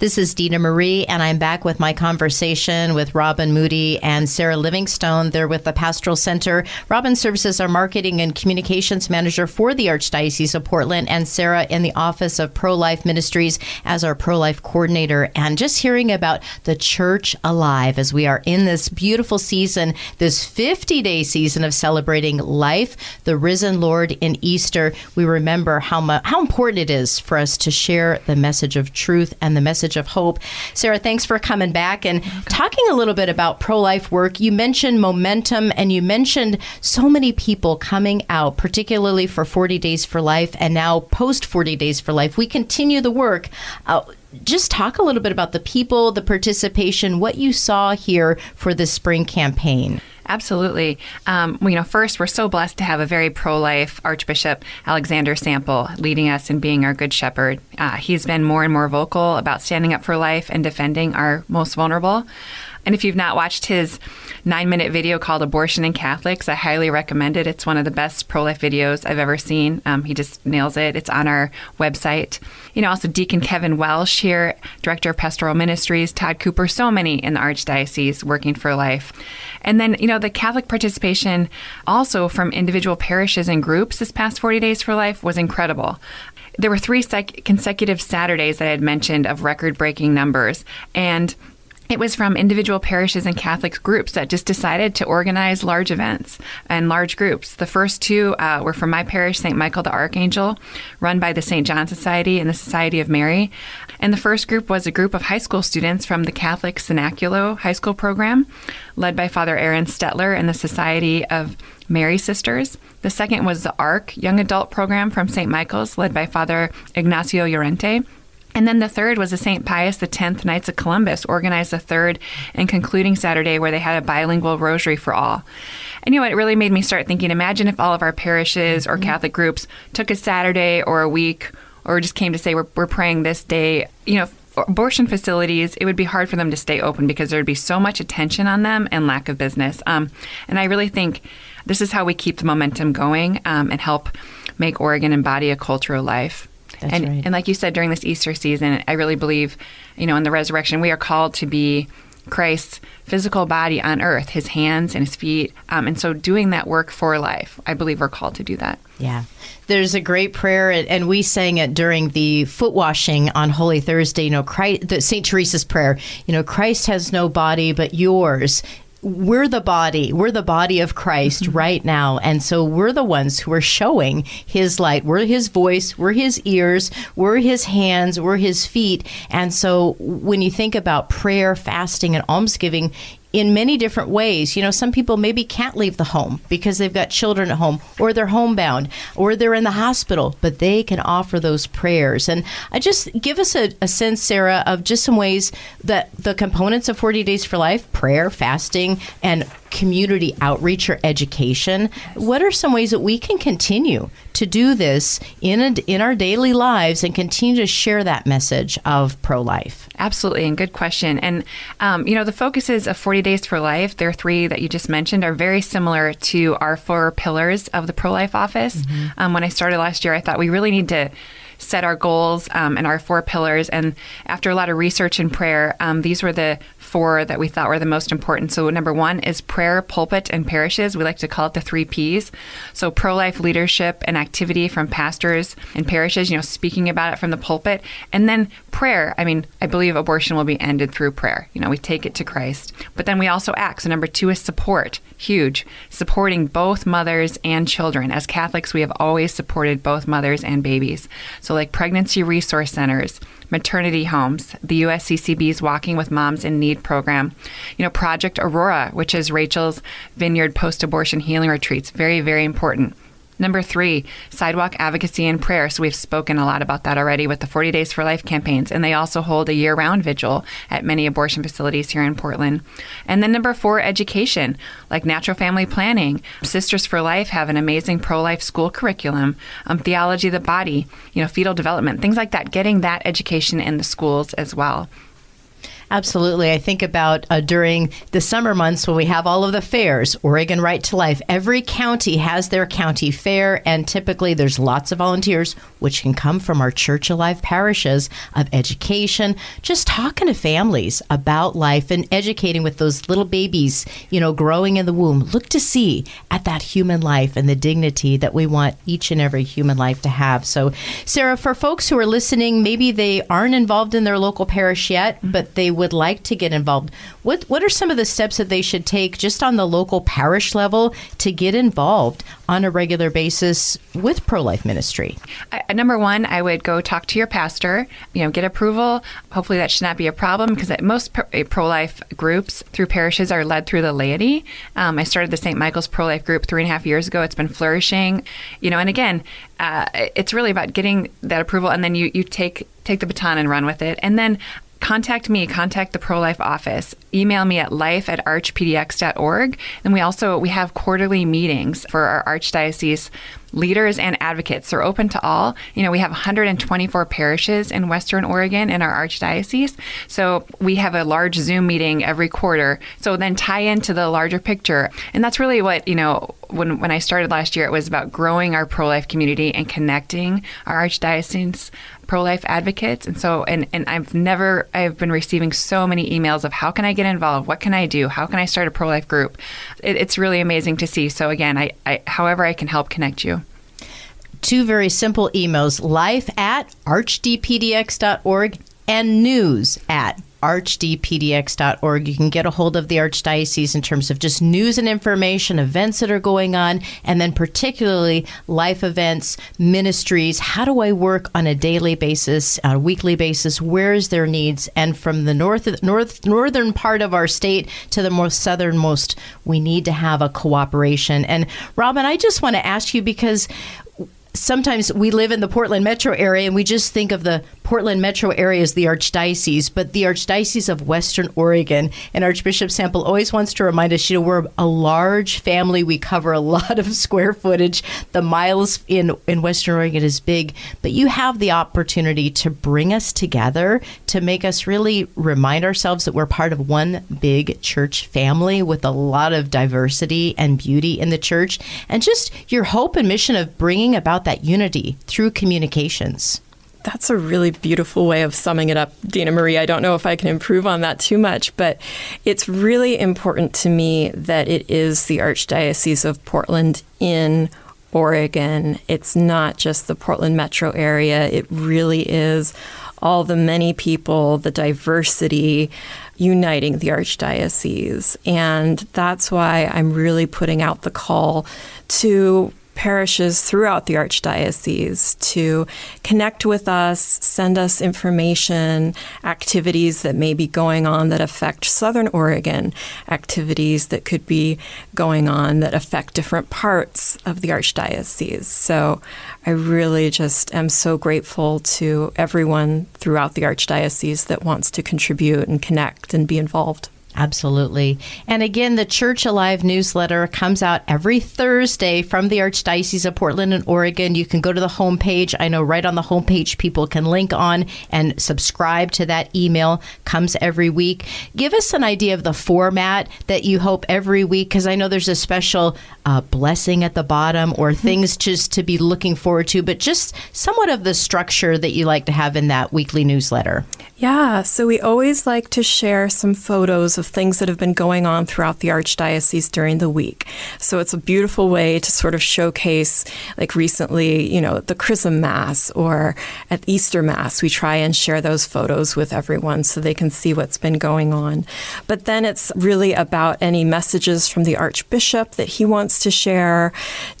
This is Dina Marie, and I'm back with my conversation with Robin Moody and Sarah Livingstone. They're with the Pastoral Center. Robin serves as our marketing and communications manager for the Archdiocese of Portland, and Sarah in the Office of Pro Life Ministries as our pro life coordinator. And just hearing about the church alive as we are in this beautiful season, this 50 day season of celebrating life, the risen Lord in Easter, we remember how, mu- how important it is for us to share the message of truth and the message of hope. Sarah, thanks for coming back and talking a little bit about pro life work. You mentioned momentum and you mentioned so many people coming out, particularly for 40 Days for Life and now post 40 Days for Life. We continue the work. Uh, just talk a little bit about the people, the participation, what you saw here for the spring campaign. Absolutely. Um, you know, first, we're so blessed to have a very pro life Archbishop Alexander Sample leading us and being our good shepherd. Uh, he's been more and more vocal about standing up for life and defending our most vulnerable. And if you've not watched his nine minute video called Abortion and Catholics, I highly recommend it. It's one of the best pro life videos I've ever seen. Um, he just nails it. It's on our website. You know, also Deacon Kevin Welsh here, Director of Pastoral Ministries, Todd Cooper, so many in the Archdiocese working for life. And then, you know, the Catholic participation also from individual parishes and groups this past 40 Days for Life was incredible. There were three sec- consecutive Saturdays that I had mentioned of record breaking numbers. And it was from individual parishes and Catholic groups that just decided to organize large events and large groups. The first two uh, were from my parish, St. Michael the Archangel, run by the St. John Society and the Society of Mary. And the first group was a group of high school students from the Catholic Synaculo High School program, led by Father Aaron Stetler and the Society of Mary Sisters. The second was the ARC Young Adult program from St. Michael's, led by Father Ignacio Llorente. And then the third was the St. Pius X Knights of Columbus organized the third and concluding Saturday where they had a bilingual rosary for all. And you know, it really made me start thinking imagine if all of our parishes or Catholic groups took a Saturday or a week or just came to say we're, we're praying this day, you know, abortion facilities, it would be hard for them to stay open because there would be so much attention on them and lack of business. Um, and I really think this is how we keep the momentum going um, and help make Oregon embody a culture of life. That's and, right. and like you said during this Easter season, I really believe, you know, in the resurrection, we are called to be Christ's physical body on earth, his hands and his feet. Um, and so doing that work for life, I believe we're called to do that. Yeah. There's a great prayer, and, and we sang it during the foot washing on Holy Thursday. You know, Christ, the St. Teresa's prayer, you know, Christ has no body but yours. We're the body. We're the body of Christ mm-hmm. right now. And so we're the ones who are showing his light. We're his voice. We're his ears. We're his hands. We're his feet. And so when you think about prayer, fasting, and almsgiving, in many different ways. You know, some people maybe can't leave the home because they've got children at home or they're homebound or they're in the hospital, but they can offer those prayers. And I just give us a, a sense, Sarah, of just some ways that the components of 40 Days for Life prayer, fasting, and community outreach or education what are some ways that we can continue to do this in a, in our daily lives and continue to share that message of pro-life Absolutely, and good question. And um, you know, the focuses of 40 Days for Life, there are three that you just mentioned, are very similar to our four pillars of the pro life office. Um, when I started last year, I thought we really need to set our goals um, and our four pillars. And after a lot of research and prayer, um, these were the four that we thought were the most important. So, number one is prayer, pulpit, and parishes. We like to call it the three P's. So, pro life leadership and activity from pastors and parishes, you know, speaking about it from the pulpit. And then prayer. I mean, I believe abortion will be ended through prayer. You know, we take it to Christ. But then we also act. So, number two is support. Huge. Supporting both mothers and children. As Catholics, we have always supported both mothers and babies. So, like pregnancy resource centers, maternity homes, the USCCB's Walking with Moms in Need program, you know, Project Aurora, which is Rachel's Vineyard post abortion healing retreats. Very, very important. Number three, sidewalk advocacy and prayer. So we've spoken a lot about that already with the 40 Days for Life campaigns, and they also hold a year round vigil at many abortion facilities here in Portland. And then number four, education, like natural family planning. Sisters for Life have an amazing pro life school curriculum, um, theology of the body, you know, fetal development, things like that, getting that education in the schools as well. Absolutely. I think about uh, during the summer months when we have all of the fairs, Oregon Right to Life. Every county has their county fair, and typically there's lots of volunteers, which can come from our Church Alive parishes of education, just talking to families about life and educating with those little babies, you know, growing in the womb. Look to see at that human life and the dignity that we want each and every human life to have. So, Sarah, for folks who are listening, maybe they aren't involved in their local parish yet, but they would like to get involved. What what are some of the steps that they should take just on the local parish level to get involved on a regular basis with pro life ministry? Number one, I would go talk to your pastor. You know, get approval. Hopefully, that should not be a problem because most pro life groups through parishes are led through the laity. Um, I started the St. Michael's pro life group three and a half years ago. It's been flourishing. You know, and again, uh, it's really about getting that approval, and then you you take take the baton and run with it, and then contact me contact the pro-life office. Email me at life at archdpdx.org and we also we have quarterly meetings for our archdiocese leaders and advocates they're open to all. You know we have 124 parishes in western oregon in our archdiocese. So we have a large zoom meeting every quarter. So then tie into the larger picture. And that's really what you know when, when i started last year it was about growing our pro-life community and connecting our archdiocese pro-life advocates. And so and, and i've never i've been receiving so many emails of how can i get involved? What can i do? How can i start a pro-life group? It, it's really amazing to see. So again I, I however i can help connect you Two very simple emails life at archdpdx.org and news at archdpdx.org. You can get a hold of the Archdiocese in terms of just news and information, events that are going on, and then particularly life events, ministries. How do I work on a daily basis, on a weekly basis? Where is their needs? And from the north, north northern part of our state to the most southernmost, we need to have a cooperation. And Robin, I just want to ask you because sometimes we live in the Portland metro area and we just think of the Portland metro area as the archdiocese, but the Archdiocese of Western Oregon. And Archbishop Sample always wants to remind us, you know, we're a large family. We cover a lot of square footage. The miles in, in Western Oregon is big, but you have the opportunity to bring us together to make us really remind ourselves that we're part of one big church family with a lot of diversity and beauty in the church, and just your hope and mission of bringing about that unity through communications. That's a really beautiful way of summing it up, Dina Marie. I don't know if I can improve on that too much, but it's really important to me that it is the Archdiocese of Portland in Oregon. It's not just the Portland metro area, it really is all the many people, the diversity uniting the Archdiocese. And that's why I'm really putting out the call to parishes throughout the Archdiocese to connect with us, send us information, activities that may be going on that affect Southern Oregon, activities that could be going on that affect different parts of the Archdiocese. So I really just am so grateful to everyone throughout the Archdiocese that wants to contribute and connect and be involved. Absolutely. And again, the Church Alive newsletter comes out every Thursday from the Archdiocese of Portland and Oregon. You can go to the homepage. I know right on the homepage, people can link on and subscribe to that email. Comes every week. Give us an idea of the format that you hope every week, because I know there's a special uh, blessing at the bottom or things just to be looking forward to, but just somewhat of the structure that you like to have in that weekly newsletter. Yeah, so we always like to share some photos of things that have been going on throughout the Archdiocese during the week. So it's a beautiful way to sort of showcase, like recently, you know, the Chrism Mass or at Easter Mass, we try and share those photos with everyone so they can see what's been going on. But then it's really about any messages from the Archbishop that he wants to share,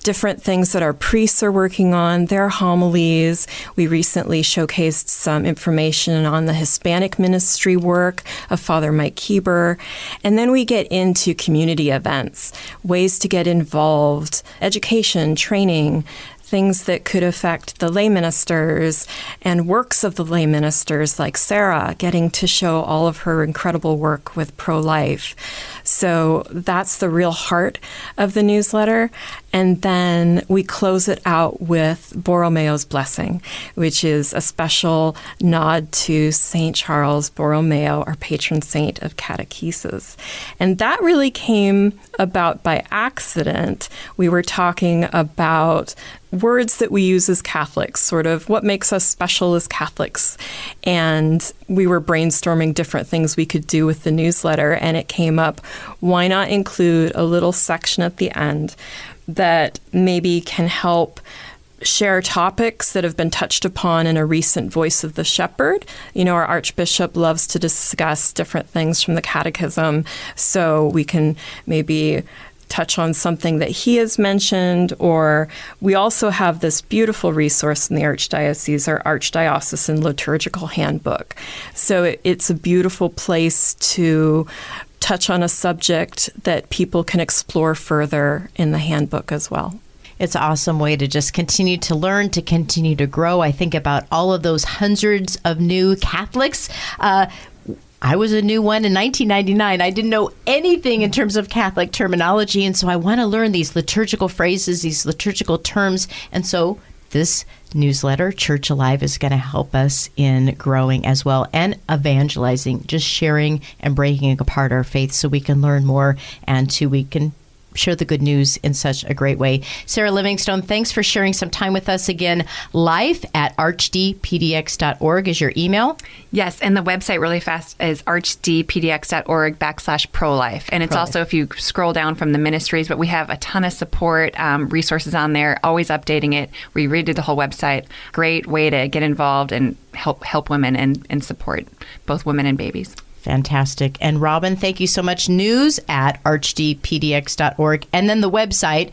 different things that our priests are working on, their homilies. We recently showcased some information on the Hispanic ministry work of Father Mike Kieber. And then we get into community events, ways to get involved, education, training, things that could affect the lay ministers and works of the lay ministers, like Sarah, getting to show all of her incredible work with pro life. So that's the real heart of the newsletter. And then we close it out with Borromeo's blessing, which is a special nod to St. Charles Borromeo, our patron saint of catechesis. And that really came about by accident. We were talking about words that we use as Catholics, sort of what makes us special as Catholics. And we were brainstorming different things we could do with the newsletter, and it came up why not include a little section at the end that maybe can help share topics that have been touched upon in a recent Voice of the Shepherd. You know, our Archbishop loves to discuss different things from the Catechism, so we can maybe touch on something that he has mentioned, or we also have this beautiful resource in the Archdiocese, our Archdiocesan Liturgical Handbook. So it, it's a beautiful place to touch on a subject that people can explore further in the handbook as well. It's an awesome way to just continue to learn, to continue to grow. I think about all of those hundreds of new Catholics. Uh, I was a new one in 1999. I didn't know anything in terms of Catholic terminology. And so I want to learn these liturgical phrases, these liturgical terms. And so this newsletter, Church Alive, is going to help us in growing as well and evangelizing, just sharing and breaking apart our faith so we can learn more and to we can share the good news in such a great way. Sarah Livingstone, thanks for sharing some time with us again. Life at archdpdx.org is your email. Yes, and the website really fast is archdpdx.org backslash pro-life. And it's Pro-life. also, if you scroll down from the ministries, but we have a ton of support um, resources on there, always updating it. We redid the whole website. Great way to get involved and help help women and, and support both women and babies. Fantastic. And Robin, thank you so much. News at archdpdx.org. And then the website,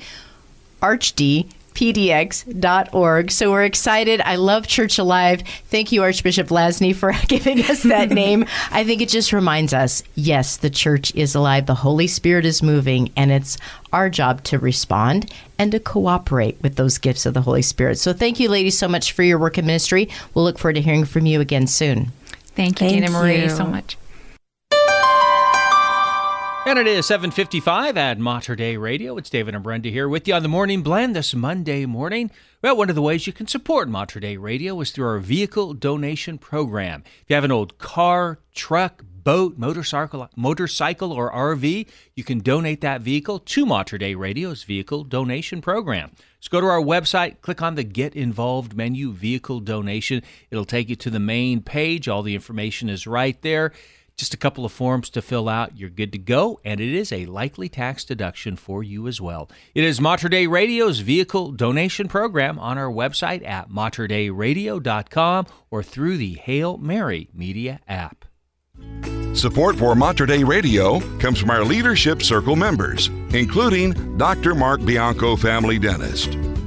archd pdx.org. So we're excited. I love Church Alive. Thank you, Archbishop Vlazny, for giving us that name. I think it just reminds us yes, the church is alive, the Holy Spirit is moving, and it's our job to respond and to cooperate with those gifts of the Holy Spirit. So thank you, ladies, so much for your work in ministry. We'll look forward to hearing from you again soon. Thank you, Thank Dina Marie, you. so much. And it is 7:55 at Mater Dei Radio. It's David and Brenda here with you on the Morning Blend this Monday morning. Well, one of the ways you can support Mater Dei Radio is through our vehicle donation program. If you have an old car, truck, boat, motorcycle, motorcycle or RV, you can donate that vehicle to Mater Dei Radio's vehicle donation program. Just go to our website, click on the Get Involved menu, Vehicle Donation. It'll take you to the main page. All the information is right there. Just a couple of forms to fill out. You're good to go, and it is a likely tax deduction for you as well. It is Mater Dei Radio's vehicle donation program on our website at materdeiradio.com or through the Hail Mary Media app. Support for Mater Dei Radio comes from our Leadership Circle members, including Dr. Mark Bianco, family dentist.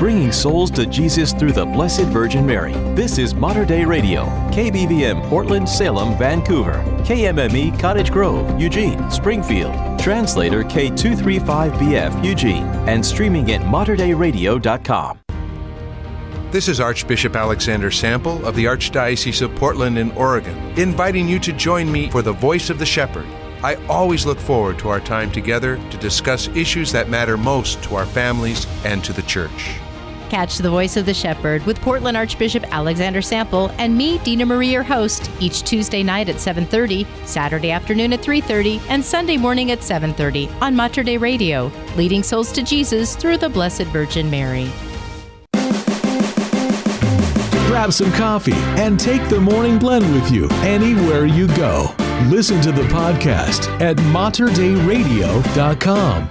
Bringing souls to Jesus through the Blessed Virgin Mary. This is Mater Dei Radio, KBVM Portland, Salem, Vancouver, KMME Cottage Grove, Eugene, Springfield, translator K235BF Eugene, and streaming at materDeiRadio.com. This is Archbishop Alexander Sample of the Archdiocese of Portland in Oregon, inviting you to join me for the Voice of the Shepherd. I always look forward to our time together to discuss issues that matter most to our families and to the church. Catch the voice of the shepherd with Portland Archbishop Alexander Sample and me, Dina Marie, your host, each Tuesday night at 7:30, Saturday afternoon at 3:30, and Sunday morning at 7:30 on Mater Dei Radio, leading souls to Jesus through the Blessed Virgin Mary. Grab some coffee and take the morning blend with you anywhere you go. Listen to the podcast at materDeiRadio.com.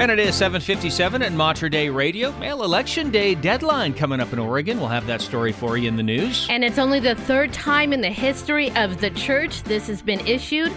And it is 757 at Mater Dei Radio. Mail Election Day deadline coming up in Oregon. We'll have that story for you in the news. And it's only the third time in the history of the church this has been issued.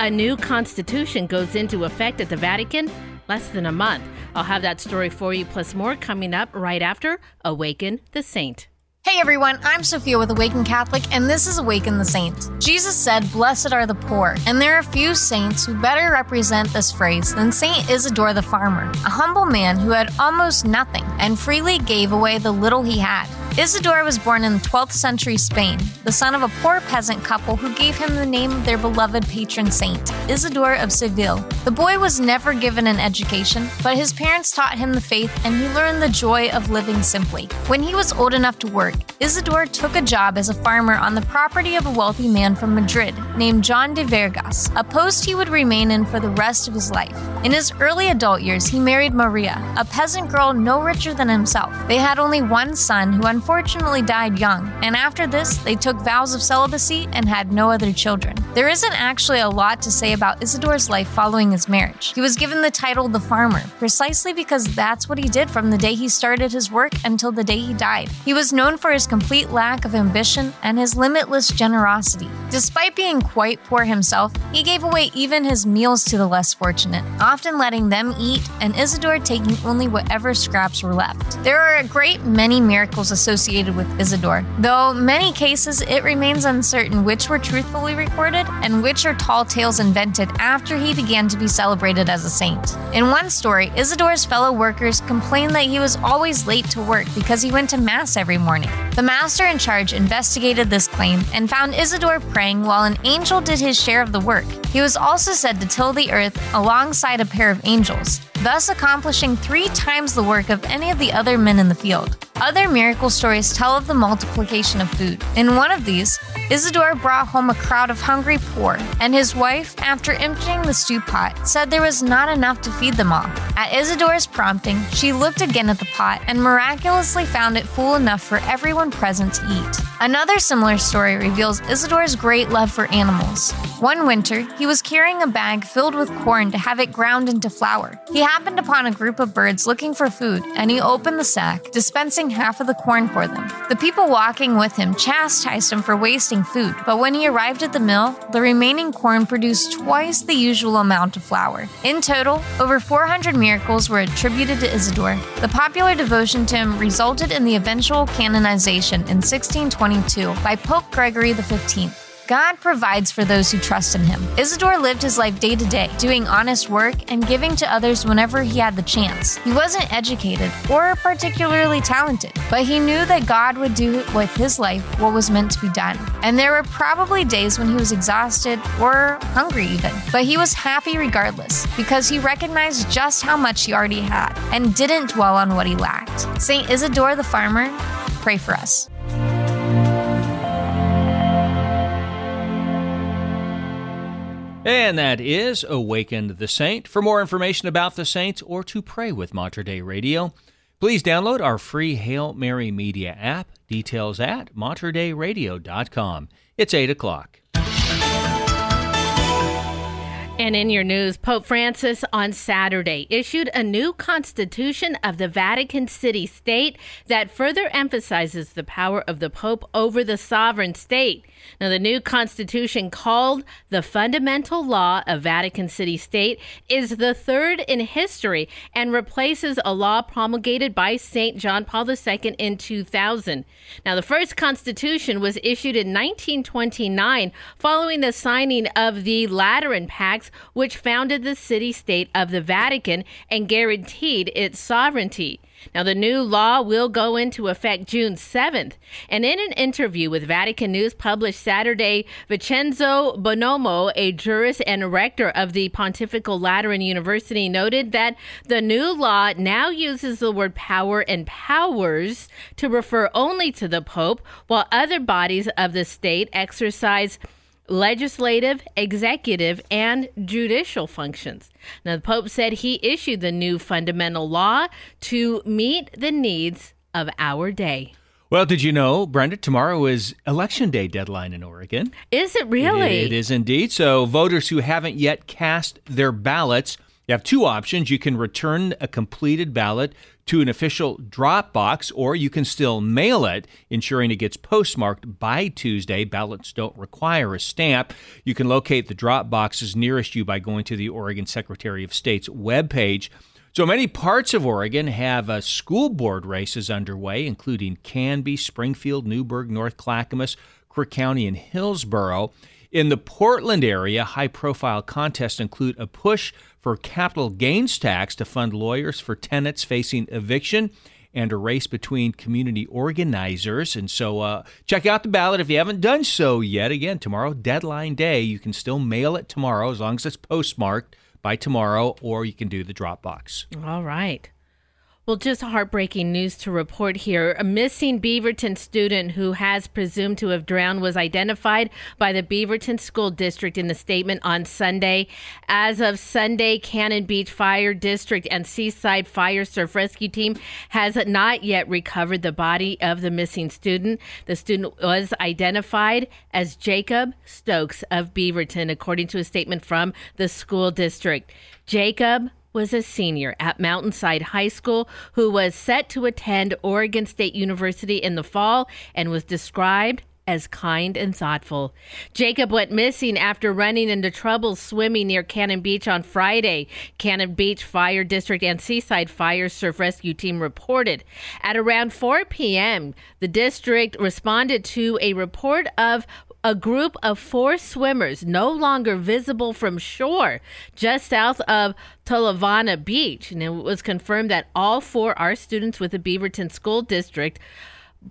A new constitution goes into effect at the Vatican less than a month. I'll have that story for you, plus more coming up right after Awaken the Saint. Hey everyone, I'm Sophia with Awaken Catholic, and this is Awaken the Saint. Jesus said, Blessed are the poor, and there are few saints who better represent this phrase than Saint Isidore the farmer, a humble man who had almost nothing and freely gave away the little he had. Isidore was born in the 12th century Spain, the son of a poor peasant couple who gave him the name of their beloved patron saint, Isidore of Seville. The boy was never given an education, but his parents taught him the faith and he learned the joy of living simply. When he was old enough to work, Isidore took a job as a farmer on the property of a wealthy man from Madrid named John de Vargas, a post he would remain in for the rest of his life. In his early adult years, he married Maria, a peasant girl no richer than himself. They had only one son who unfortunately died young, and after this, they took vows of celibacy and had no other children. There isn't actually a lot to say about Isidore's life following his marriage. He was given the title the farmer, precisely because that's what he did from the day he started his work until the day he died. He was known for his complete lack of ambition and his limitless generosity. Despite being quite poor himself, he gave away even his meals to the less fortunate, often letting them eat and Isidore taking only whatever scraps were left. There are a great many miracles associated with Isidore, though many cases it remains uncertain which were truthfully recorded and which are tall tales invented after he began to be celebrated as a saint. In one story, Isidore's fellow workers complained that he was always late to work because he went to Mass every morning. The master in charge investigated this claim and found Isidore praying while an angel did his share of the work. He was also said to till the earth alongside a pair of angels, thus accomplishing three times the work of any of the other men in the field. Other miracle stories tell of the multiplication of food. In one of these, Isidore brought home a crowd of hungry poor, and his wife, after emptying the stew pot, said there was not enough to feed them all. At Isidore's prompting, she looked again at the pot and miraculously found it full enough for everyone present to eat. Another similar story reveals Isidore's great love for animals. One winter, he was carrying a bag filled with corn to have it ground into flour. He happened upon a group of birds looking for food, and he opened the sack, dispensing half of the corn for them. The people walking with him chastised him for wasting food, but when he arrived at the mill, the remaining corn produced twice the usual amount of flour. In total, over 400 miracles were attributed to Isidore. The popular devotion to him resulted in the eventual canonization in 1622 by Pope Gregory XV. God provides for those who trust in him. Isidore lived his life day to day, doing honest work and giving to others whenever he had the chance. He wasn't educated or particularly talented, but he knew that God would do with his life what was meant to be done. And there were probably days when he was exhausted or hungry even, but he was happy regardless because he recognized just how much he already had and didn't dwell on what he lacked. St. Isidore the farmer, pray for us. And that is Awakened the Saint. For more information about the saints or to pray with Mater Dei Radio, please download our free Hail Mary Media app. Details at materdeiradio.com. It's 8 o'clock. And in your news, Pope Francis on Saturday issued a new constitution of the Vatican City State that further emphasizes the power of the Pope over the sovereign state. Now, the new constitution, called the Fundamental Law of Vatican City State, is the third in history and replaces a law promulgated by St. John Paul II in 2000. Now, the first constitution was issued in 1929 following the signing of the Lateran Pacts, which founded the city state of the Vatican and guaranteed its sovereignty. Now, the new law will go into effect June 7th. And in an interview with Vatican News published Saturday, Vincenzo Buonomo, a jurist and rector of the Pontifical Lateran University, noted that the new law now uses the word power and powers to refer only to the Pope, while other bodies of the state exercise legislative, executive, and judicial functions. Now, the Pope said he issued the new fundamental law to meet the needs of our day. Well, did you know, Brenda, tomorrow is Election Day deadline in Oregon? Is it really? It is indeed. So, voters who haven't yet cast their ballots, you have two options. You can return a completed ballot to an official drop box, or you can still mail it, ensuring it gets postmarked by Tuesday. Ballots don't require a stamp. You can locate the drop boxes nearest you by going to the Oregon Secretary of State's webpage. So many parts of Oregon have uh, school board races underway, including Canby, Springfield, Newberg, North Clackamas, Crook County, and Hillsboro. In the Portland area, high profile contests include a push for capital gains tax to fund lawyers for tenants facing eviction and a race between community organizers. And so uh, check out the ballot if you haven't done so yet. Again, tomorrow, deadline day. You can still mail it tomorrow as long as it's postmarked by tomorrow, or you can do the Dropbox. All right. Well, just heartbreaking news to report here. A missing Beaverton student who has presumed to have drowned was identified by the Beaverton School District in the statement on Sunday. As of Sunday, Cannon Beach Fire District and Seaside Fire Surf Rescue Team has not yet recovered the body of the missing student. The student was identified as Jacob Stokes of Beaverton, according to a statement from the school district. Jacob was a senior at Mountainside High School who was set to attend Oregon State University in the fall and was described as kind and thoughtful. Jacob went missing after running into trouble swimming near Cannon Beach on Friday. Cannon Beach Fire District and Seaside Fire Surf Rescue Team reported. At around 4 p.m., the district responded to a report of a group of four swimmers no longer visible from shore just south of Tolovana Beach. And it was confirmed that all four are students with the Beaverton School District.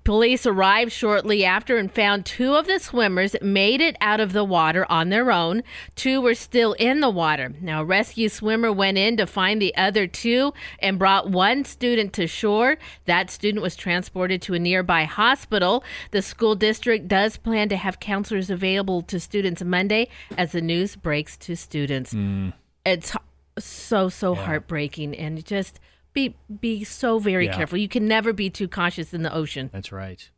Police arrived shortly after and found two of the swimmers made it out of the water on their own. Two were still in the water. Now, a rescue swimmer went in to find the other two and brought one student to shore. That student was transported to a nearby hospital. The school district does plan to have counselors available to students Monday as the news breaks to students. Mm. It's so, so heartbreaking and just be be so very Yeah. careful. You can never be too cautious in the ocean. That's right.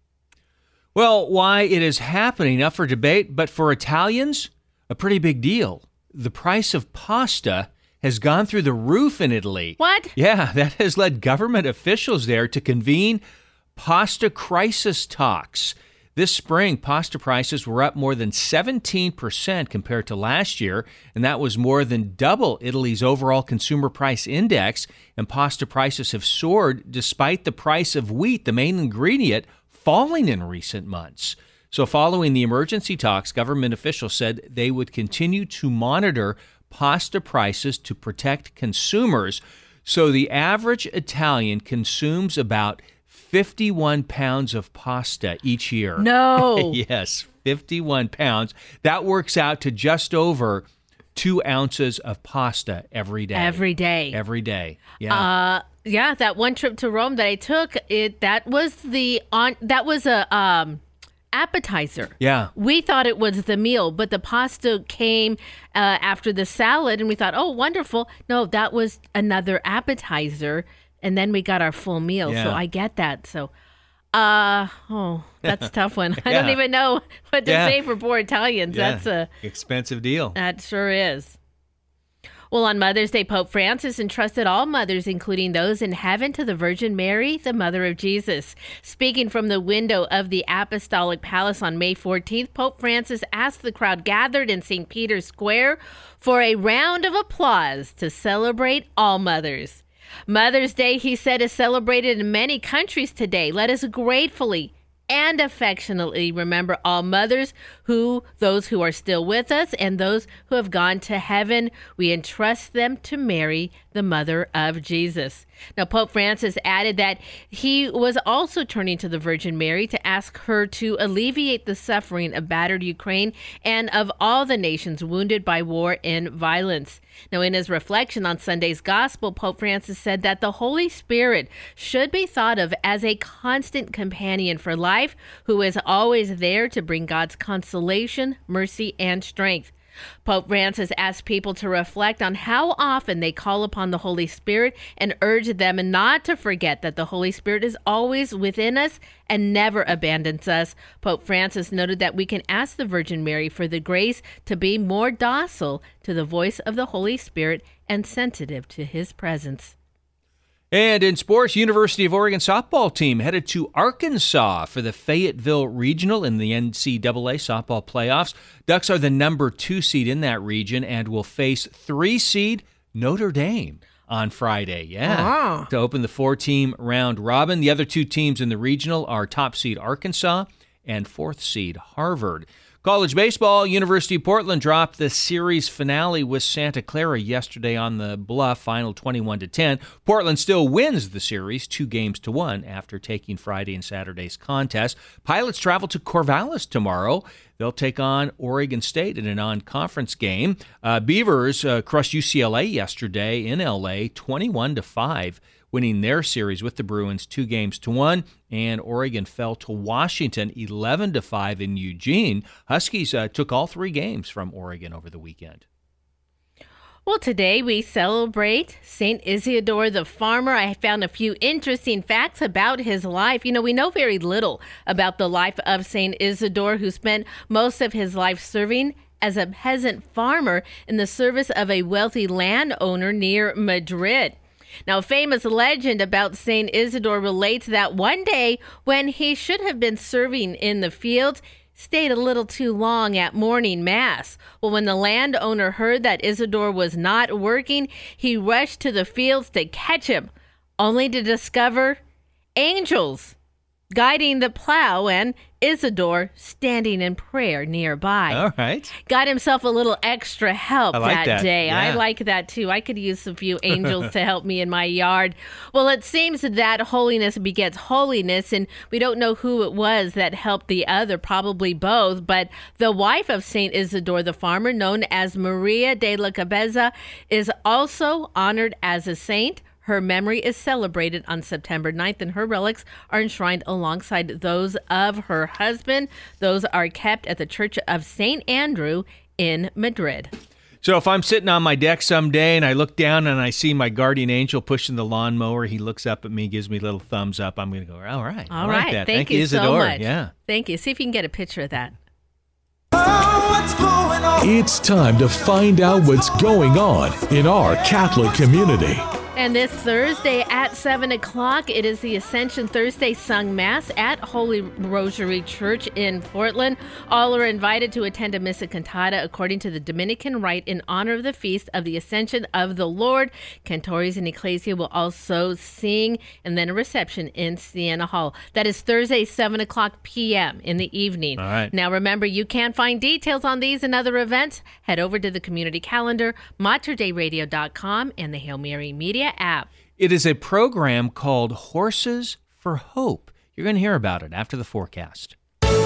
Well, why it is happening, up for debate, but for Italians, a pretty big deal. The price of pasta has gone through the roof in Italy. What? Yeah, that has led government officials there to convene pasta crisis talks. This spring, pasta prices were up more than 17% compared to last year, and that was more than double Italy's overall consumer price index. And pasta prices have soared despite the price of wheat, the main ingredient, falling in recent months. So, following the emergency talks, government officials said they would continue to monitor pasta prices to protect consumers. So, the average Italian consumes about 51 pounds of pasta each year. No. yes, 51 pounds. That works out to just over two ounces of pasta every day. Every day. Every day. Yeah. Uh, yeah, that one trip to Rome that I took, it that was the on that was a um appetizer. yeah. We thought it was the meal, but the pasta came uh, after the salad, and we thought, oh, wonderful. No, that was another appetizer, and then we got our full meal. So I get that. So, uh, oh, that's a tough one. I don't even know what to Yeah. say for poor Italians. Yeah. That's a expensive deal. that sure is. Well, on Mother's Day, Pope Francis entrusted all mothers, including those in heaven, to the Virgin Mary, the mother of Jesus. Speaking from the window of the Apostolic Palace on May 14th, Pope Francis asked the crowd gathered in St. Peter's Square for a round of applause to celebrate all mothers. Mother's Day, he said, is celebrated in many countries today. Let us gratefully and affectionately remember all mothers who those who are still with us and those who have gone to heaven we entrust them to mary the mother of jesus now pope francis added that he was also turning to the virgin mary to ask her to alleviate the suffering of battered ukraine and of all the nations wounded by war and violence now, in his reflection on Sunday's gospel, Pope Francis said that the Holy Spirit should be thought of as a constant companion for life who is always there to bring God's consolation, mercy, and strength. Pope Francis asked people to reflect on how often they call upon the Holy Spirit and urged them not to forget that the Holy Spirit is always within us and never abandons us. Pope Francis noted that we can ask the Virgin Mary for the grace to be more docile to the voice of the Holy Spirit and sensitive to his presence. And in sports, University of Oregon softball team headed to Arkansas for the Fayetteville Regional in the NCAA softball playoffs. Ducks are the number two seed in that region and will face three seed Notre Dame on Friday. Yeah. Ah. To open the four team round robin. The other two teams in the regional are top seed Arkansas and fourth seed Harvard. College baseball, University of Portland dropped the series finale with Santa Clara yesterday on the Bluff, final 21 to 10. Portland still wins the series 2 games to 1 after taking Friday and Saturday's contest. Pilots travel to Corvallis tomorrow. They'll take on Oregon State in a non-conference game. Uh, Beavers uh, crushed UCLA yesterday in LA 21 to 5 winning their series with the Bruins two games to one, and Oregon fell to Washington 11 to five in Eugene. Huskies uh, took all three games from Oregon over the weekend. Well, today we celebrate St. Isidore the farmer. I found a few interesting facts about his life. You know, we know very little about the life of St. Isidore, who spent most of his life serving as a peasant farmer in the service of a wealthy landowner near Madrid. Now, a famous legend about St. Isidore relates that one day when he should have been serving in the fields, stayed a little too long at morning mass. Well, when the landowner heard that Isidore was not working, he rushed to the fields to catch him, only to discover angels guiding the plow and Isidore standing in prayer nearby. All right. Got himself a little extra help I like that, that. day. I like that too. I could use a few angels to help me in my yard. Well, it seems that holiness begets holiness, and we don't know who it was that helped the other, probably both. But the wife of Saint Isidore the farmer, known as Maria de la Cabeza, is also honored as a saint. Her memory is celebrated on September 9th, and her relics are enshrined alongside those of her husband. Those are kept at the Church of St. Andrew in Madrid. So if I'm sitting on my deck someday and I look down and I see my guardian angel pushing the lawnmower, he looks up at me, gives me a little thumbs up. I'm going to go, all right. I All like that. Thank, Thank you Isidore. so much. Yeah. Thank you. See if you can get a picture of that. Oh, what's going on. It's time to find out what's going on in our Catholic community. And this Thursday at 7 o'clock, it is the Ascension Thursday sung Mass at Holy Rosary Church in Portland. All are invited to attend a Missa Cantata according to the Dominican rite in honor of the feast of the Ascension of the Lord. Cantores in Ecclesia will also sing, and then a reception in Siena Hall. That is Thursday, 7 o'clock p.m. in the evening. All right. Now, remember, you can find details on these and other events. Head over to the community calendar, materdeiradio.com, and the Hail Mary Media app. It is a program called Horses for Hope. You're going to hear about it after the forecast.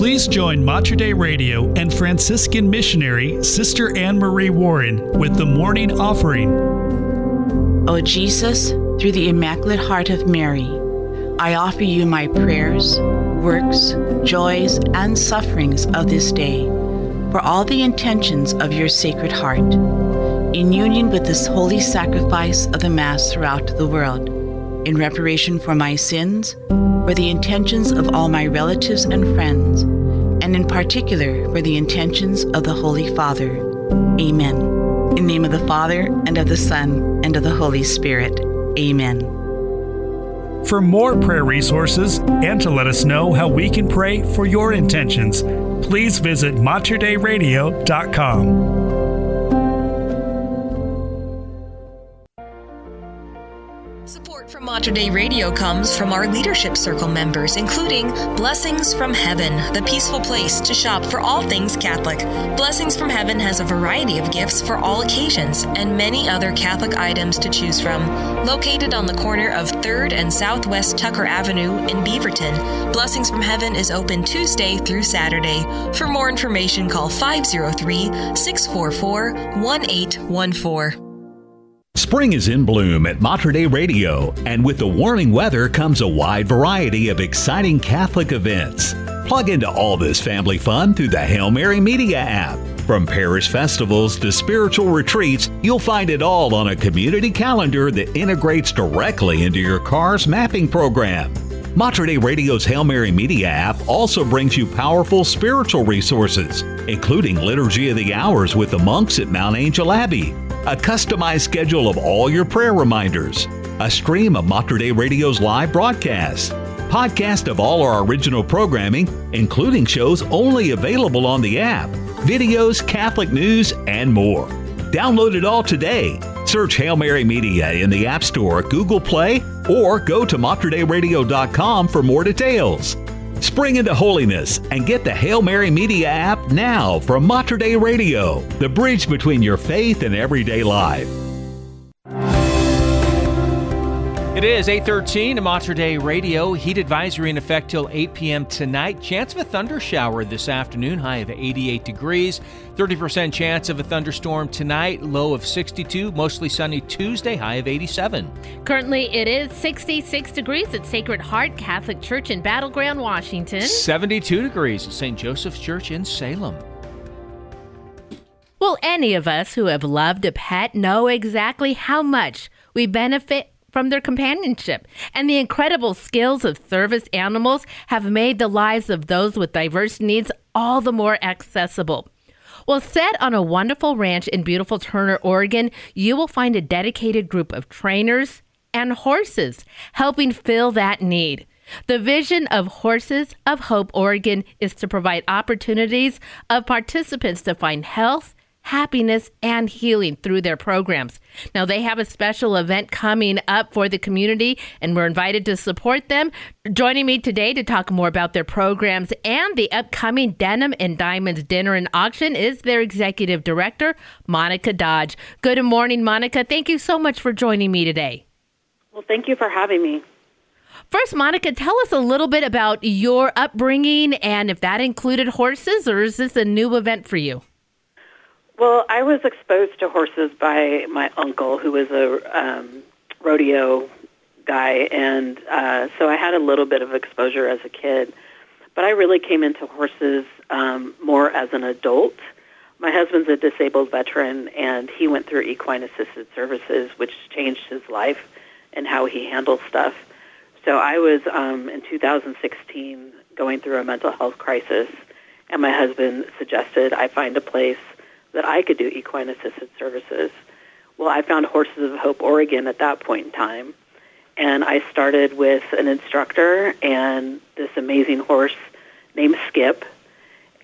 Please join Mater Dei Radio and Franciscan missionary Sister Anne Marie Warren with the morning offering. O Jesus, through the Immaculate Heart of Mary, I offer you my prayers, works, joys, and sufferings of this day for all the intentions of your Sacred Heart, in union with this holy sacrifice of the Mass throughout the world, in reparation for my sins, for the intentions of all my relatives and friends, and in particular for the intentions of the Holy Father. Amen. In the name of the Father, and of the Son, and of the Holy Spirit. Amen. For more prayer resources and to let us know how we can pray for your intentions, please visit materdeiradio.com. Support from Mater Dei Radio comes from our Leadership Circle members, including Blessings from Heaven, the peaceful place to shop for all things Catholic. Blessings from Heaven has a variety of gifts for all occasions and many other Catholic items to choose from. Located on the corner of 3rd and Southwest Tucker Avenue in Beaverton, Blessings from Heaven is open Tuesday through Saturday. For more information, call 503 644 1814. Spring is in bloom at Mater Dei Radio, and with the warming weather comes a wide variety of exciting Catholic events. Plug into all this family fun through the Hail Mary Media app. From parish festivals to spiritual retreats, you'll find it all on a community calendar that integrates directly into your car's mapping program. Mater Dei Radio's Hail Mary Media app also brings you powerful spiritual resources, including Liturgy of the Hours with the monks at Mount Angel Abbey, a customized schedule of all your prayer reminders, a stream of Mater Dei Radio's live broadcasts, podcast of all our original programming, including shows only available on the app, videos, Catholic news, and more. Download it all today. Search Hail Mary Media in the App Store, Google Play, or go to materdeiradio.com for more details. Spring into holiness and get the Hail Mary Media app now from Mater Dei Radio, the bridge between your faith and everyday life. It is 813 to Mater Dei Radio. Heat advisory in effect till 8 p.m. tonight. Chance of a thunder shower this afternoon, high of 88 degrees. 30% chance of a thunderstorm tonight, low of 62. Mostly sunny Tuesday, high of 87. Currently, it is 66 degrees at Sacred Heart Catholic Church in Battleground, Washington. 72 degrees at St. Joseph's Church in Salem. Will any of us who have loved a pet know exactly how much we benefit from their companionship? And the incredible skills of service animals have made the lives of those with diverse needs all the more accessible. Well, set on a wonderful ranch in beautiful Turner, Oregon, you will find a dedicated group of trainers and horses helping fill that need. The vision of Horses of Hope Oregon is to provide opportunities of participants to find health, happiness, and healing through their programs. Now, they have a special event coming up for the community, and we're invited to support them. Joining me today to talk more about their programs and the upcoming Denim and Diamonds dinner and auction is their executive director, Monica Dodge. Good morning, Monica. Thank you so much for joining me today. Well, thank you for having me. First, Monica, tell us a little bit about your upbringing and if that included horses, or is this a new event for you? Well, I was exposed to horses by my uncle, who was a um, rodeo guy, and uh, so I had a little bit of exposure as a kid. But I really came into horses um, more as an adult. My husband's a disabled veteran, and he went through equine assisted services, which changed his life and how he handles stuff. So I was um, in 2016 going through a mental health crisis, and my husband suggested I find a place that I could do equine assisted services. Well, I found Horses of Hope Oregon at that point in time, and I started with an instructor and this amazing horse named Skip,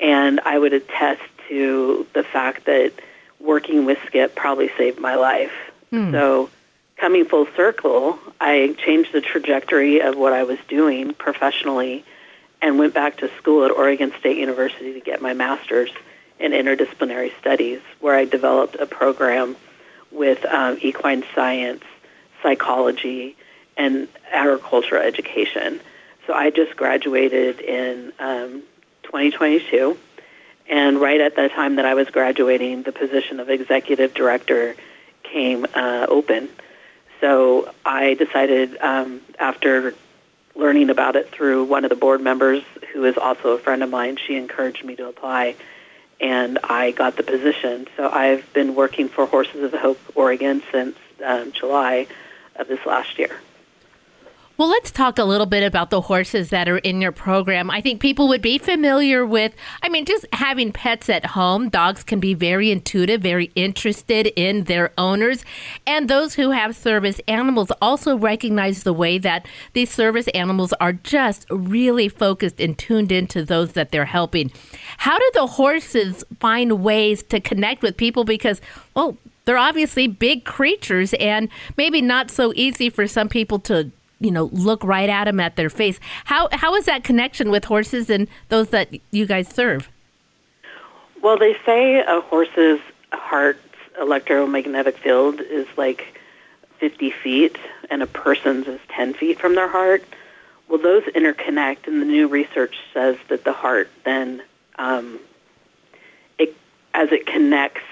and I would attest to the fact that working with Skip probably saved my life. Hmm. So, coming full circle, I changed the trajectory of what I was doing professionally and went back to school at Oregon State University to get my master's in interdisciplinary studies, where I developed a program with um, equine science, psychology, and agricultural education. So I just graduated in um, 2022. And right at the time that I was graduating, the position of executive director came uh, open. So I decided um, after learning about it through one of the board members, who is also a friend of mine, she encouraged me to apply, and I got the position. So I've been working for Horses of the Hope Oregon since um, July of this last year. Well, let's talk a little bit about the horses that are in your program. I think people would be familiar with, I mean, just having pets at home. Dogs can be very intuitive, very interested in their owners. And those who have service animals also recognize the way that these service animals are just really focused and tuned into those that they're helping. How do the horses find ways to connect with people? Because, well, they're obviously big creatures and maybe not so easy for some people to you know look right at them at their face how how is that connection with horses and those that you guys serve Well, they say a horse's heart's electromagnetic field is like 50 feet, and a person's is 10 feet from their heart. Well, those interconnect, and the new research says that the heart then, um, it, as it connects,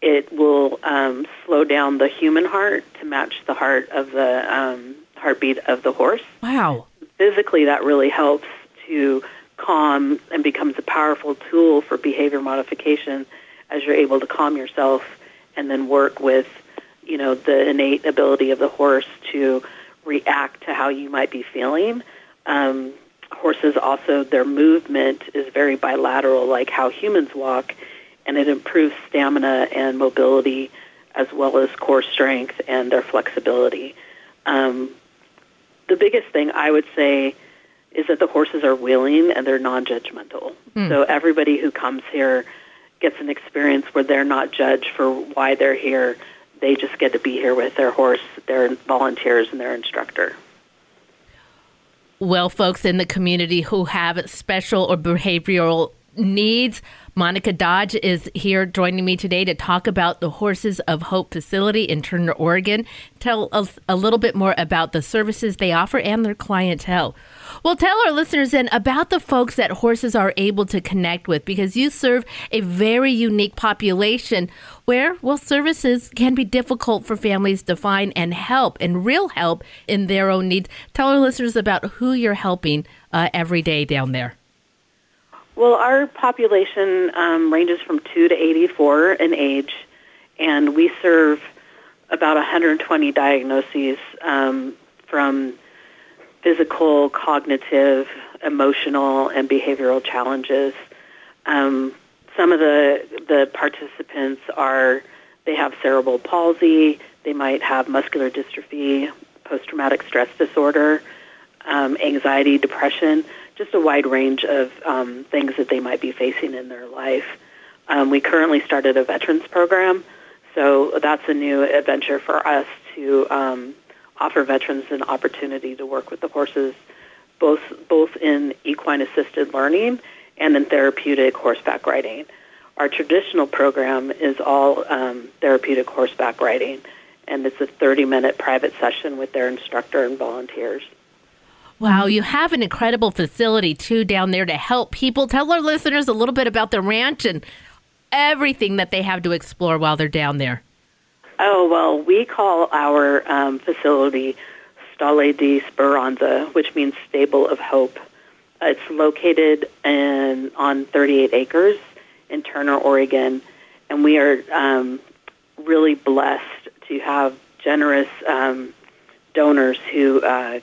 it will um, slow down the human heart to match the heart of the um, heartbeat of the horse. wow Physically, that really helps to calm and becomes a powerful tool for behavior modification as you're able to calm yourself and then work with, you know, the innate ability of the horse to react to how you might be feeling. Um, horses also, their movement is very bilateral, like how humans walk, and it improves stamina and mobility as well as core strength and their flexibility. Um, the biggest thing I would say is that the horses are willing and they're non-judgmental. Hmm. So everybody who comes here gets an experience where they're not judged for why they're here. They just get to be here with their horse, their volunteers, and their instructor. well folks in the community who have special or behavioral needs. Monica dodge is here joining me today to talk about the horses of hope facility in turner oregon. Tell us a little bit more about the services they offer and their clientele. Well tell our listeners then about the folks that horses are able to connect with because you serve a very unique population where well services can be difficult for families to find and help and real help in their own needs. Tell our listeners about who you're helping uh, every day down there Well, our population um, ranges from 2 to 84 in age, and we serve about 120 diagnoses um, from physical, cognitive, emotional, and behavioral challenges. Um, some of the, the participants are, they have cerebral palsy, they might have muscular dystrophy, post-traumatic stress disorder, um, anxiety, depression, just a wide range of um, things that they might be facing in their life. Um, we currently started a veterans program, so that's a new adventure for us to um, offer veterans an opportunity to work with the horses, both both in equine assisted learning and in therapeutic horseback riding. Our traditional program is all um, therapeutic horseback riding, and it's a 30 minute private session with their instructor and volunteers. Wow, you have an incredible facility too down there to help people. Tell our listeners a little bit about the ranch and everything that they have to explore while they're down there. Oh, well, we call our um, facility Stalle di Speranza, which means Stable of Hope. It's located in, on 38 acres in Turner, Oregon, and we are um, really blessed to have generous um, donors who uh,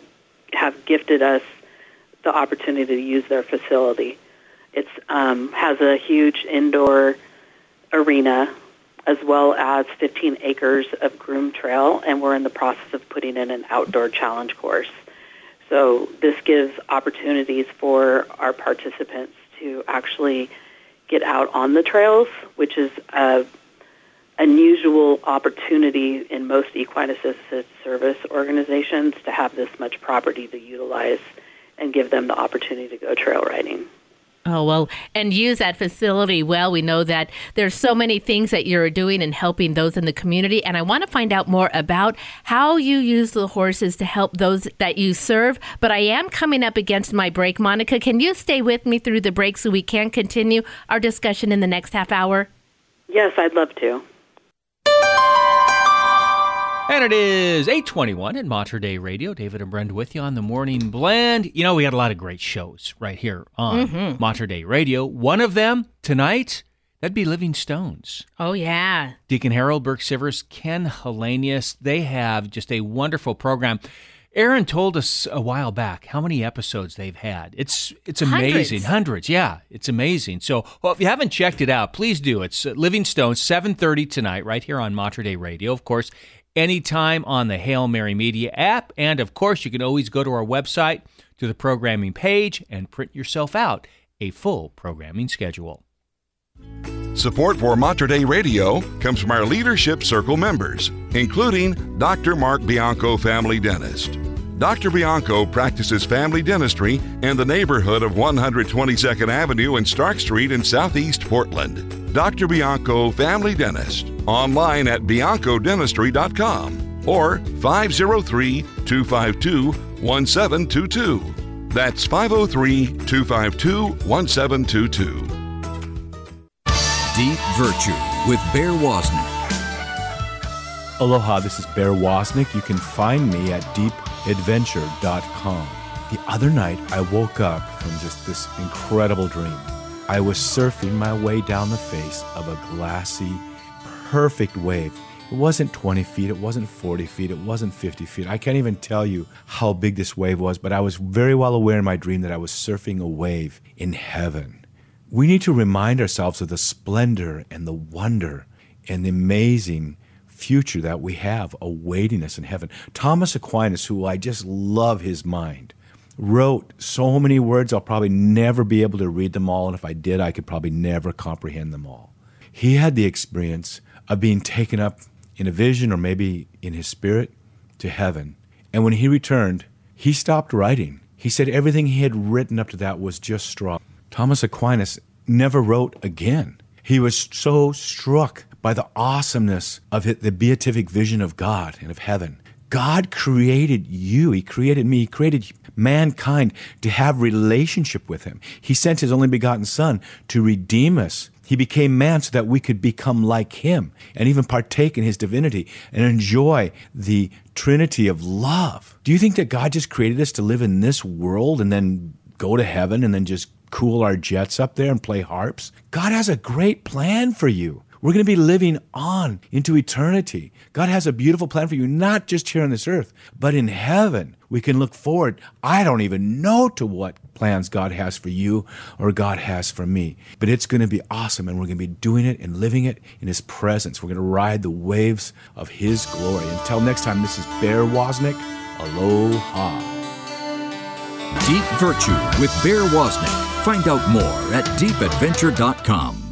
have gifted us the opportunity to use their facility. It um, has a huge indoor arena as well as 15 acres of groom trail, and we're in the process of putting in an outdoor challenge course. So this gives opportunities for our participants to actually get out on the trails, which is a unusual opportunity in most equine assisted service organizations to have this much property to utilize and give them the opportunity to go trail riding. Oh, well, and use that facility well. We know that there's so many things that you're doing and helping those in the community. And I want to find out more about how you use the horses to help those that you serve. But I am coming up against my break. Monica, can you stay with me through the break so we can continue our discussion in the next half hour? Yes, I'd love to. And it is 821 at Mater Dei Radio. David and Brenda with you on the Morning Blend. You know, we had a lot of great shows right here on Mhm. Mater Dei Radio. One of them tonight, that'd be Living Stones. Oh, yeah. Deacon Harold Burke Sivers, Ken Hellenius. They have just a wonderful program. Aaron told us a while back how many episodes they've had. It's it's amazing, Hundreds. hundreds. Yeah, it's amazing. So, well, if you haven't checked it out, please do. It's uh, Living Stones, seven thirty tonight, right here on Mater Dei Radio. Of course, anytime on the Hail Mary Media app, and of course, you can always go to our website to the programming page and print yourself out a full programming schedule. Support for Mater Dei Radio comes from our Leadership Circle members, including Dr. Mark Bianco, family dentist. Dr. Bianco practices family dentistry in the neighborhood of 122nd Avenue and Stark Street in Southeast Portland. Dr. Bianco, family dentist, online at biancodentistry.com or 503 252 1722. That's 503 252 1722. Deep Virtue with Bear Woznick. Aloha, this is Bear Woznick. You can find me at deepadventure.com. The other night, I woke up from just this incredible dream. I was surfing my way down the face of a glassy, perfect wave. It wasn't 20 feet, it wasn't 40 feet, it wasn't 50 feet. I can't even tell you how big this wave was, but I was very well aware in my dream that I was surfing a wave in heaven. We need to remind ourselves of the splendor and the wonder and the amazing future that we have awaiting us in heaven. Thomas Aquinas, who I just love his mind, wrote so many words I'll probably never be able to read them all, and if I did, I could probably never comprehend them all. He had the experience of being taken up in a vision or maybe in his spirit to heaven. And when he returned, he stopped writing. He said everything he had written up to that was just straw. Thomas Aquinas never wrote again. He was so struck by the awesomeness of it, the beatific vision of God and of heaven. God created you. He created me. He created mankind to have relationship with him. He sent his only begotten son to redeem us. He became man so that we could become like him and even partake in his divinity and enjoy the trinity of love. Do you think that God just created us to live in this world and then go to heaven and then just cool our jets up there and play harps? God has a great plan for you. We're going to be living on into eternity. God has a beautiful plan for you, not just here on this earth, but in heaven. We can look forward. I don't even know to what plans God has for you or God has for me, but it's going to be awesome and we're going to be doing it and living it in His presence. We're going to ride the waves of His glory. Until next time, this is Bear Woznick. Aloha. Deep Virtue with Bear Woznick. Find out more at deepadventure.com.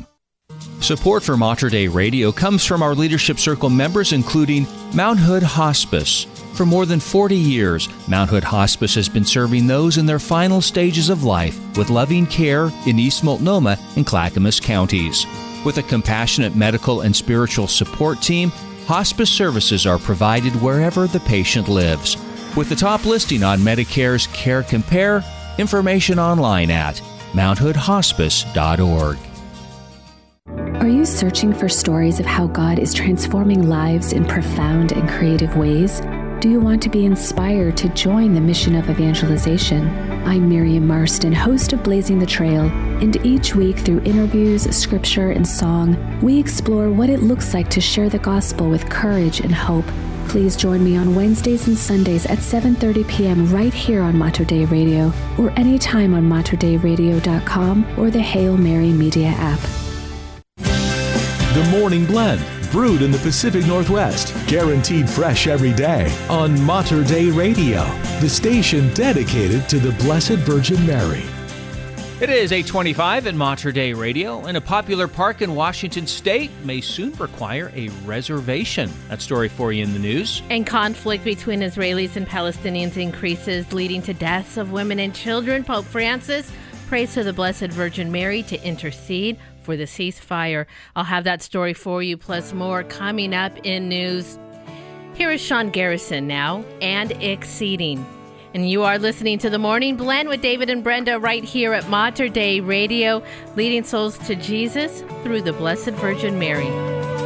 Support for Mater Dei Radio comes from our Leadership Circle members, including Mount Hood Hospice. For more than 40 years, Mount Hood Hospice has been serving those in their final stages of life with loving care in East Multnomah and Clackamas counties. With a compassionate medical and spiritual support team, hospice services are provided wherever the patient lives. with the top listing on Medicare's Care Compare. Information online at mounthoodhospice.org. Are you searching for stories of how God is transforming lives in profound and creative ways? Do you want to be inspired to join the mission of evangelization? I'm Miriam Marston, host of Blazing the Trail, and each week through interviews, scripture, and song, we explore what it looks like to share the gospel with courage and hope. Please join me on Wednesdays and Sundays at 7:30 p.m. right here on Mater Dei Radio, or anytime on materdeiradio.com or the Hail Mary Media app. The Morning Blend, brewed in the Pacific Northwest, guaranteed fresh every day on Mater Dei Radio, the station dedicated to the Blessed Virgin Mary. It is 825 at Mater Dei Radio, and a popular park in Washington state may soon require a reservation. That story for you in the news. And conflict between Israelis and Palestinians increases, leading to deaths of women and children. Pope Francis prays to the Blessed Virgin Mary to intercede for the ceasefire. I'll have that story for you, plus more coming up in news. Here is Sean Garrison now, and Exceeding. And you are listening to the Morning Blend with David and Brenda right here at Mater Dei Radio, leading souls to Jesus through the Blessed Virgin Mary.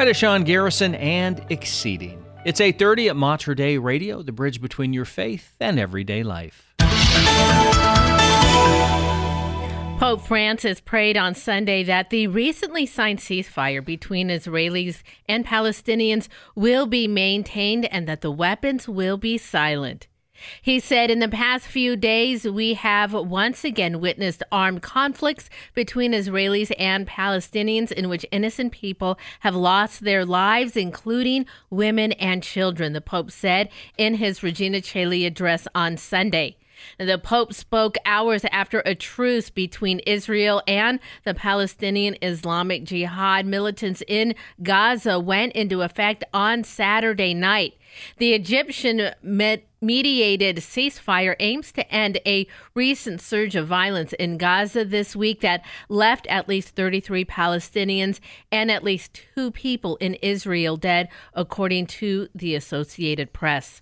Hi to Sean Garrison and Exceeding. It's 8:30 at Mater Dei Radio, the bridge between your faith and everyday life. Pope Francis prayed on Sunday that the recently signed ceasefire between Israelis and Palestinians will be maintained and that the weapons will be silent. He said, In the past few days, we have once again witnessed armed conflicts between Israelis and Palestinians in which innocent people have lost their lives, including women and children, the Pope said in his Regina Caeli address on Sunday. The Pope spoke hours after a truce between Israel and the Palestinian Islamic Jihad militants in Gaza went into effect on Saturday night. The Egyptian med- mediated ceasefire aims to end a recent surge of violence in Gaza this week that left at least 33 Palestinians and at least two people in Israel dead, according to the Associated Press.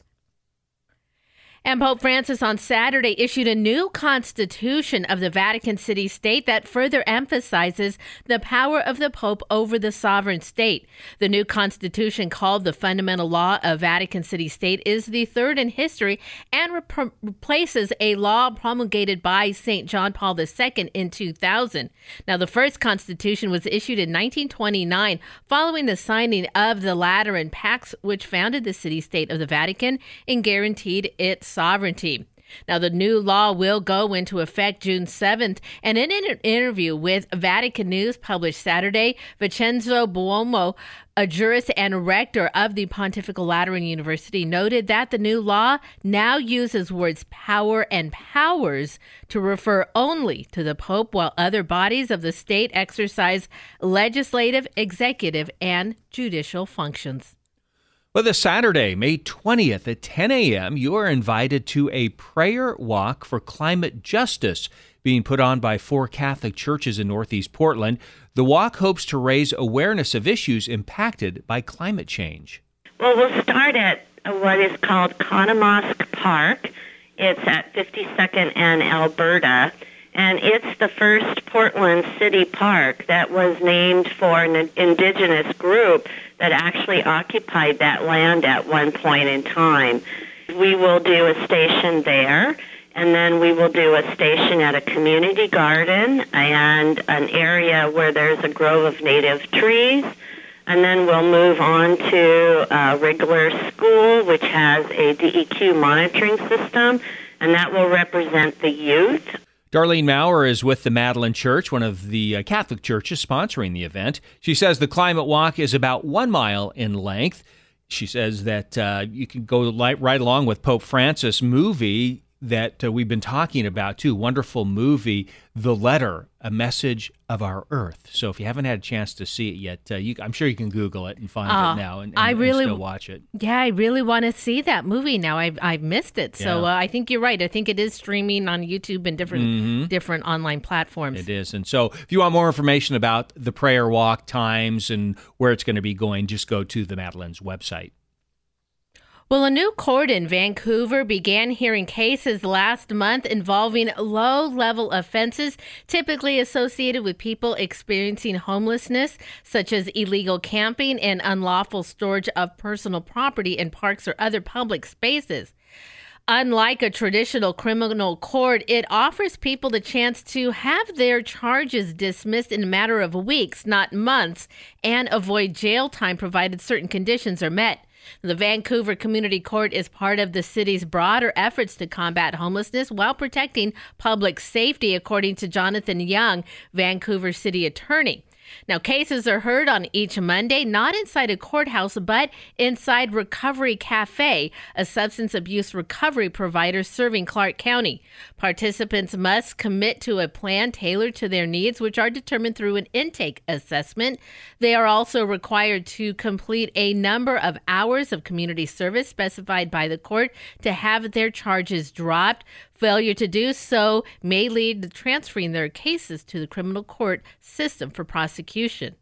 And Pope Francis on Saturday issued a new constitution of the Vatican City State that further emphasizes the power of the Pope over the sovereign state. The new constitution, called the Fundamental Law of Vatican City State, is the third in history and re- replaces a law promulgated by St. John Paul II in 2000. Now, the first constitution was issued in 1929 following the signing of the Lateran Pacts, which founded the city state of the Vatican and guaranteed its sovereignty. Now, the new law will go into effect June 7th. And in an interview with Vatican News published Saturday, Vincenzo Buonomo, a jurist and rector of the Pontifical Lateran University, noted that the new law now uses words power and powers to refer only to the Pope, while other bodies of the state exercise legislative, executive, and judicial functions. Well, this Saturday, May 20th at 10 a.m., you are invited to a prayer walk for climate justice being put on by four Catholic churches in Northeast Portland. The walk hopes to raise awareness of issues impacted by climate change. Well, we'll start at what is called Khunamokwst Park. It's at 52nd and Alberta, and it's the first Portland city park that was named for an indigenous group that actually occupied that land at one point in time. We will do a station there, and then we will do a station at a community garden and an area where there's a grove of native trees. And then we'll move on to uh, Rigler School, which has a DEQ monitoring system, and that will represent the youth. Darlene Maurer is with the Madeleine Church, one of the uh, Catholic churches sponsoring the event. She says the climate walk is about one mile in length. She says that uh, you can go right along with Pope Francis movie that uh, we've been talking about too. Wonderful movie, The Letter, a message of our Earth. So if you haven't had a chance to see it yet, uh, you, I'm sure you can Google it and find uh, it now and, and, I really, and still watch it. Yeah, I really want to see that movie now. I've, I've missed it. So yeah. uh, I think you're right. I think it is streaming on YouTube and different mm-hmm. different online platforms. It is. And so if you want more information about the prayer walk times and where it's going to be going, just go to the Madeleine's website. Well, a new court in Vancouver began hearing cases last month involving low level offenses typically associated with people experiencing homelessness, such as illegal camping and unlawful storage of personal property in parks or other public spaces. Unlike a traditional criminal court, it offers people the chance to have their charges dismissed in a matter of weeks, not months, and avoid jail time provided certain conditions are met. The Vancouver Community Court is part of the city's broader efforts to combat homelessness while protecting public safety, according to Jonathan Young, Vancouver City Attorney. Now, cases are heard on each Monday, not inside a courthouse, but inside Recovery Cafe, a substance abuse recovery provider serving Clark County. Participants must commit to a plan tailored to their needs, which are determined through an intake assessment. They are also required to complete a number of hours of community service specified by the court to have their charges dropped. Failure to do so may lead to transferring their cases to the criminal court system for prosecution.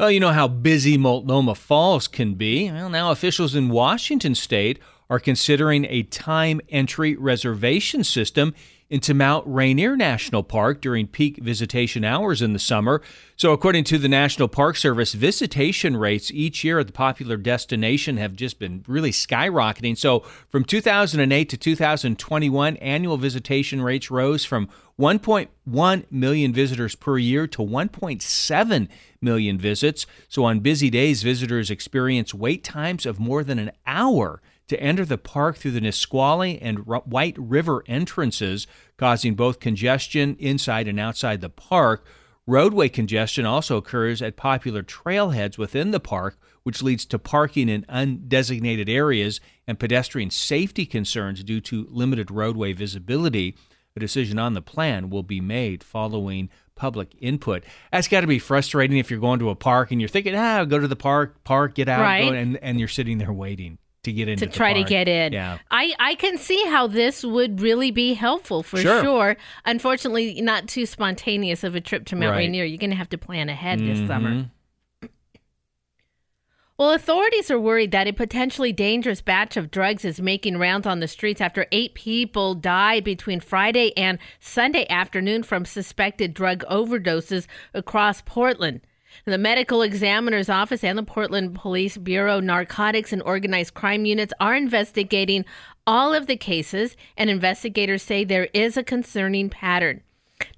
Well, you know how busy Multnomah Falls can be. Well, now officials in Washington state are considering a time entry reservation system into Mount Rainier National Park during peak visitation hours in the summer. So, according to the National Park Service, visitation rates each year at the popular destination have just been really skyrocketing. So, from 2008 to 2021, annual visitation rates rose from 1.1 million visitors per year to 1.7 million visits. So, on busy days, visitors experience wait times of more than an hour to enter the park through the Nisqually and R- White River entrances, causing both congestion inside and outside the park. Roadway congestion also occurs at popular trailheads within the park, which leads to parking in undesignated areas and pedestrian safety concerns due to limited roadway visibility. A decision on the plan will be made following public input. That's got to be frustrating if you're going to a park and you're thinking, ah, go to the park, park, get out, Right. go, and, and you're sitting there waiting to get into to try to get in. Yeah. I, I can see how this would really be helpful for Sure. sure. Unfortunately, not too spontaneous of a trip to Mount Right. Rainier. You're going to have to plan ahead this mm-hmm. summer. Well, authorities are worried that a potentially dangerous batch of drugs is making rounds on the streets after eight people died between Friday and Sunday afternoon from suspected drug overdoses across Portland. The medical examiner's office and the Portland Police Bureau narcotics and organized crime units are investigating all of the cases, and investigators say there is a concerning pattern.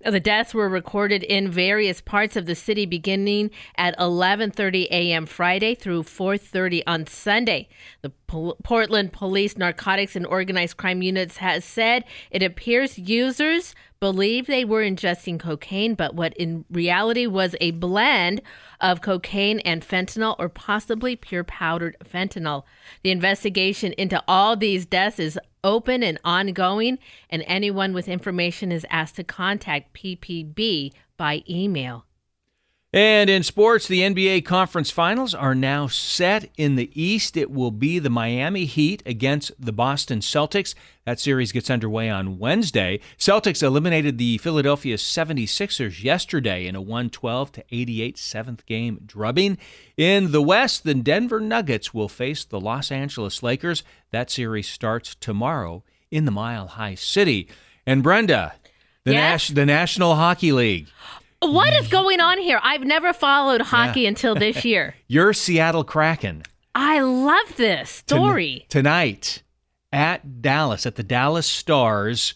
Now, the deaths were recorded in various parts of the city beginning at 11:30 a.m. Friday through 4:30 on Sunday. The Pol- Portland Police Narcotics and Organized Crime Units has said it appears users believe they were ingesting cocaine, but what in reality was a blend of cocaine and fentanyl or possibly pure powdered fentanyl. The investigation into all these deaths is open and ongoing, and anyone with information is asked to contact PPB by email. And in sports, the NBA Conference Finals are now set. In the East, it will be the Miami Heat against the Boston Celtics. That series gets underway on Wednesday. Celtics eliminated the Philadelphia 76ers yesterday in a 112 to 88 seventh game drubbing. In the West, the Denver Nuggets will face the Los Angeles Lakers. That series starts tomorrow in the Mile High City. And Brenda, the, Yes? Nas- the National Hockey League. What is going on here? I've never followed hockey Yeah. until this year. Your Seattle Kraken. I love this Ton- story. tonight at Dallas at the Dallas Stars.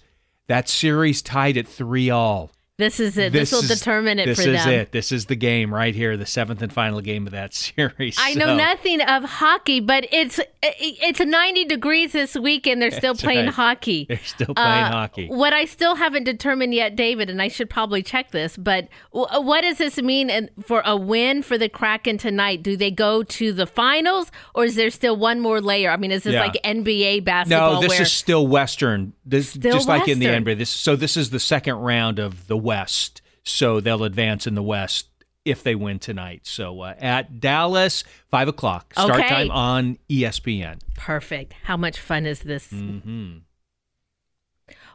That series tied at three all. This is it. This, will is- determine it this for is them. it. This is the game right here, the seventh and final game of that series. I know nothing of hockey, but it's it's 90 degrees this week and they're still That's playing right. hockey. They're still playing Uh, hockey. What I still haven't determined yet, David, and I should probably check this, but w- what does this mean for a win for the Kraken tonight? Do they go to the finals or is there still one more layer? I mean, is this Yeah. like NBA basketball No, this is still Western. This Still just like in the NBA. This so this is the second round of the West. So they'll advance in the West if they win tonight. So uh, at Dallas, five o'clock start Okay. time on ESPN. perfect? How much fun is this? hmm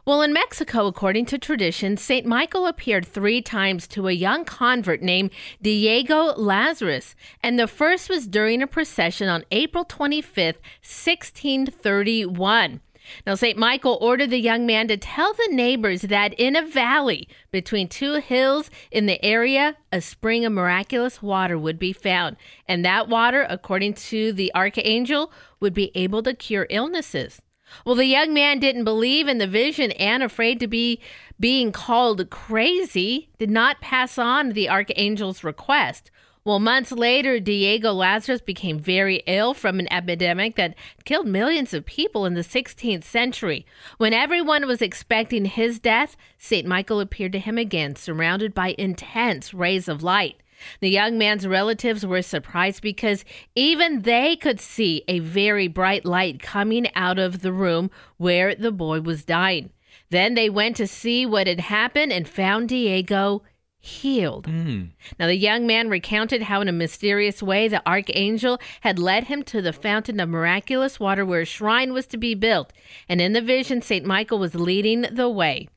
Well, in Mexico, according to tradition, St. Michael appeared three times to a young convert named Diego Lazaro, and the first was during a procession on April 25th, 1631. Now, St. Michael ordered the young man to tell the neighbors that in a valley between two hills in the area, a spring of miraculous water would be found. And that water, according to the archangel, would be able to cure illnesses. Well, the young man didn't believe in the vision and, afraid to be being called crazy, did not pass on the archangel's request. Well, months later, Diego Lazaro became very ill from an epidemic that killed millions of people in the 16th century. When everyone was expecting his death, St. Michael appeared to him again, surrounded by intense rays of light. The young man's relatives were surprised because even they could see a very bright light coming out of the room where the boy was dying. Then they went to see what had happened and found Diego healed. Hmm. Now, the young man recounted how, in a mysterious way, the archangel had led him to the fountain of miraculous water where a shrine was to be built. And in the vision, St. Michael was leading the way.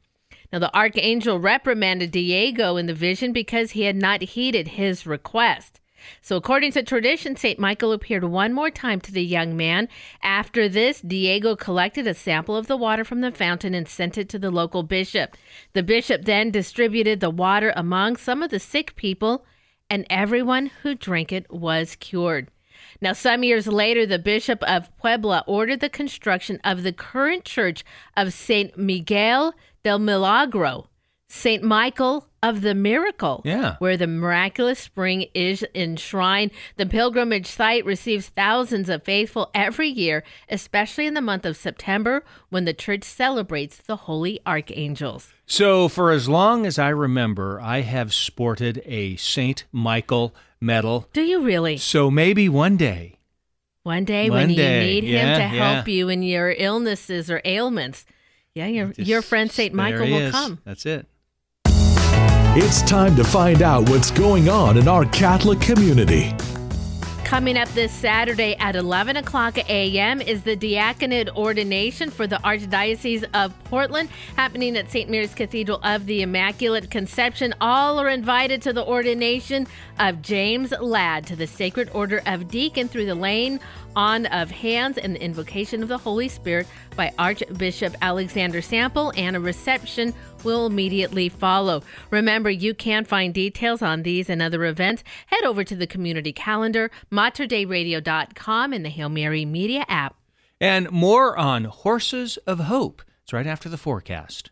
Now, the archangel reprimanded Diego in the vision because he had not heeded his request. So, according to tradition, St. Michael appeared one more time to the young man. After this, Diego collected a sample of the water from the fountain and sent it to the local bishop. The bishop then distributed the water among some of the sick people, and everyone who drank it was cured. Now, some years later, the Bishop of Puebla ordered the construction of the current church of St. Miguel del Milagro, St. Michael of the Miracle, Yeah. where the miraculous spring is enshrined. The pilgrimage site receives thousands of faithful every year, especially in the month of September when the church celebrates the holy archangels. So, for as long as I remember, I have sported a St. Michael medal. Do you really? So maybe one day. One day One when day, you need yeah, him to yeah. help you in your illnesses or ailments, yeah, your your friend Saint Michael will is. come. That's it. It's time to find out what's going on in our Catholic community. Coming up this Saturday at 11 o'clock a.m. is the diaconate ordination for the Archdiocese of Portland, happening at St. Mary's Cathedral of the Immaculate Conception. All are invited to the ordination of James Ladd to the Sacred Order of Deacon through the laying on of hands and the invocation of the Holy Spirit by Archbishop Alexander Sample, and a reception will immediately follow. Remember, you can find details on these and other events. Head over to the community calendar, materdeiradio.com, and the Hail Mary Media app. And more on Horses of Hope. It's right after the forecast.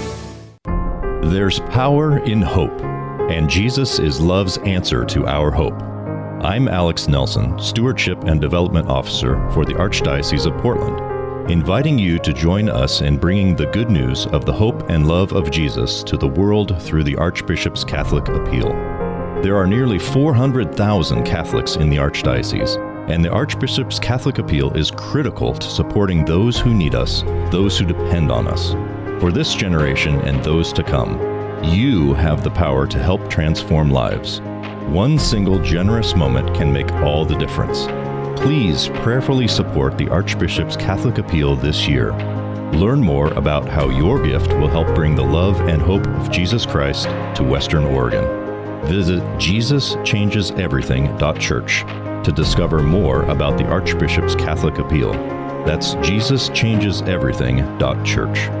There's power in hope, and Jesus is love's answer to our hope. I'm Alex Nelson, Stewardship and Development Officer for the Archdiocese of Portland, inviting you to join us in bringing the good news of the hope and love of Jesus to the world through the Archbishop's Catholic Appeal. There are nearly 400,000 Catholics in the Archdiocese, and the Archbishop's Catholic Appeal is critical to supporting those who need us, those who depend on us. For this generation and those to come, you have the power to help transform lives. One single generous moment can make all the difference. Please prayerfully support the Archbishop's Catholic Appeal this year. Learn more about how your gift will help bring the love and hope of Jesus Christ to Western Oregon. Visit JesusChangesEverything.church to discover more about the Archbishop's Catholic Appeal. That's JesusChangesEverything.church.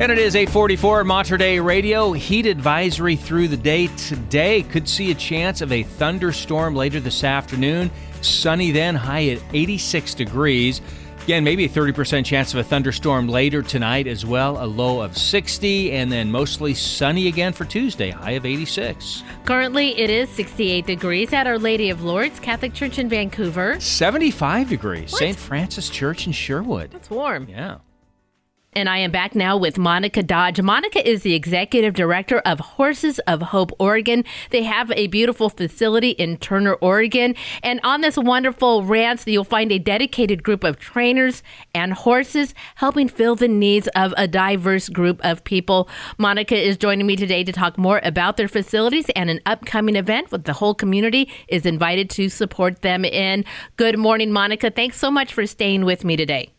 And it is 844 Mater Dei Radio. Heat advisory through the day today. Could see a chance of a thunderstorm later this afternoon. Sunny then, high at 86 degrees. Again, maybe a 30% chance of a thunderstorm later tonight as well. A low of 60, and then mostly sunny again for Tuesday, high of 86. Currently, it is 68 degrees at Our Lady of Lourdes Catholic Church in Vancouver. 75 degrees, St. Francis Church in Sherwood. It's warm. Yeah. And I am back now with Monica Dodge. Monica is the executive director of Horses of Hope Oregon. They have a beautiful facility in Turner, Oregon. And on this wonderful ranch, you'll find a dedicated group of trainers and horses helping fill the needs of a diverse group of people. Monica is joining me today to talk more about their facilities and an upcoming event that the whole community is invited to support them in. Good morning, Monica. Thanks so much for staying with me today.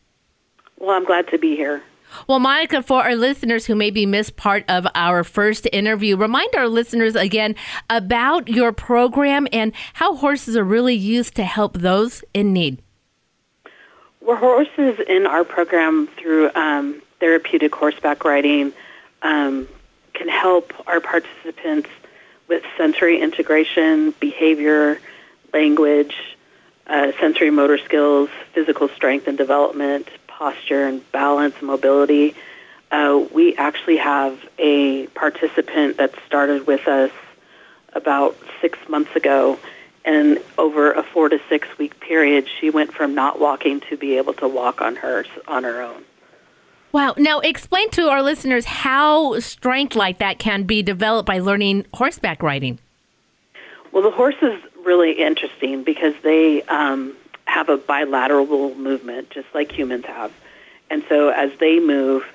Well, I'm glad to be here. Well, Monica, for our listeners who maybe missed part of our first interview, remind our listeners again about your program and how horses are really used to help those in need. We're horses in our program through um, therapeutic horseback riding, um, can help our participants with sensory integration, behavior, language, uh, sensory motor skills, physical strength and development, posture and balance, mobility. Uh, we actually have a participant that started with us about six months ago, and over a four to six week period, she went from not walking to be able to walk on her on her own. Wow. Now, explain to our listeners how strength like that can be developed by learning horseback riding. Well, the horse is really interesting because they um, have a bilateral movement, just like humans have. And so as they move,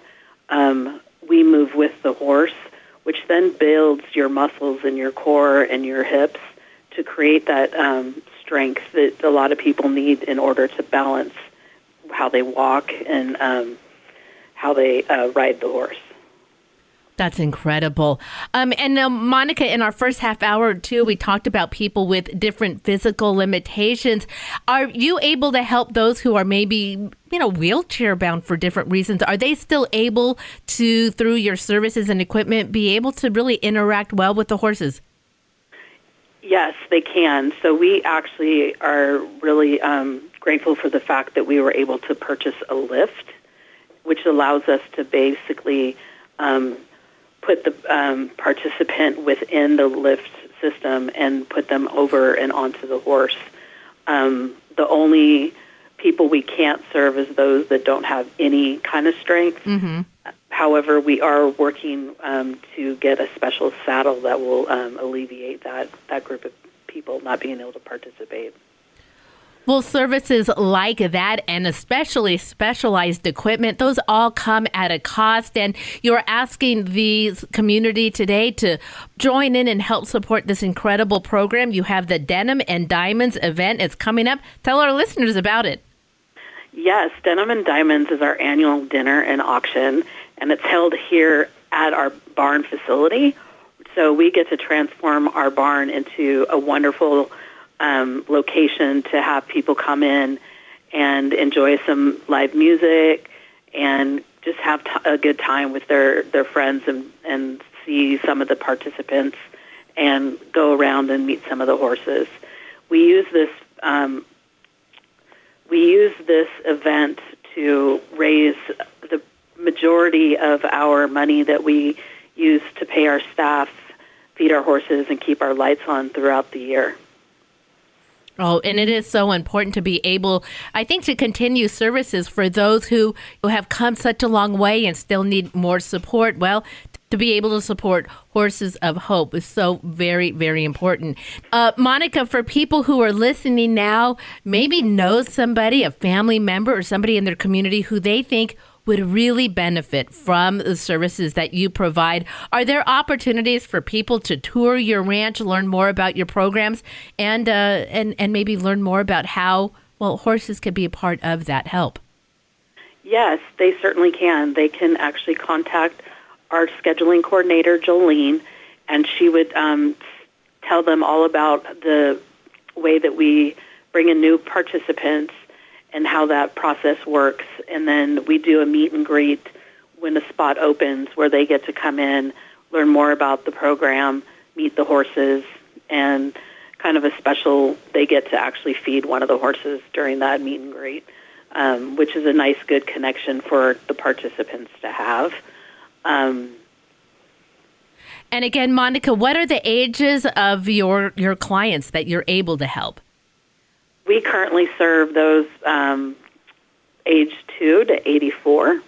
um, we move with the horse, which then builds your muscles in your core and your hips to create that um, strength that a lot of people need in order to balance how they walk and um, how they uh, ride the horse. That's incredible. Um, and now, Monica, in our first half hour or two, we talked about people with different physical limitations. Are you able to help those who are maybe, you know, wheelchair bound for different reasons? Are they still able to, through your services and equipment, be able to really interact well with the horses? Yes, they can. So we actually are really um, grateful for the fact that we were able to purchase a lift, which allows us to basically um, put the um, participant within the lift system and put them over and onto the horse. Um, the only people we can't serve is those that don't have any kind of strength. Mm-hmm. However, we are working um, to get a special saddle that will um, alleviate that, that group of people not being able to participate. Well, services like that and especially specialized equipment, those all come at a cost. And you're asking the community today to join in and help support this incredible program. You have the Denim and Diamonds event. It's coming up. Tell our listeners about it. Yes, Denim and Diamonds is our annual dinner and auction, and it's held here at our barn facility. So we get to transform our barn into a wonderful um, location to have people come in and enjoy some live music and just have t- a good time with their, their friends and, and see some of the participants and go around and meet some of the horses. We use this um, we use this event to raise the majority of our money that we use to pay our staff, feed our horses, and keep our lights on throughout the year. Oh, and it is so important to be able, I think, to continue services for those who, who have come such a long way and still need more support. Well, to be able to support Horses of Hope is so very, very important. Uh, Monica, for people who are listening now, maybe know somebody, a family member, or somebody in their community who they think would really benefit from the services that you provide. Are there opportunities for people to tour your ranch, learn more about your programs, and uh, and and maybe learn more about how well horses could be a part of that help? Yes, they certainly can. They can actually contact our scheduling coordinator, Jolene, and she would um, tell them all about the way that we bring in new participants and how that process works. And then we do a meet and greet when a spot opens where they get to come in, learn more about the program, meet the horses, and kind of a special, they get to actually feed one of the horses during that meet and greet, um, which is a nice, good connection for the participants to have. Um, and again, Monica, what are the ages of your, your clients that you're able to help? We currently serve those um, age 2 to 84.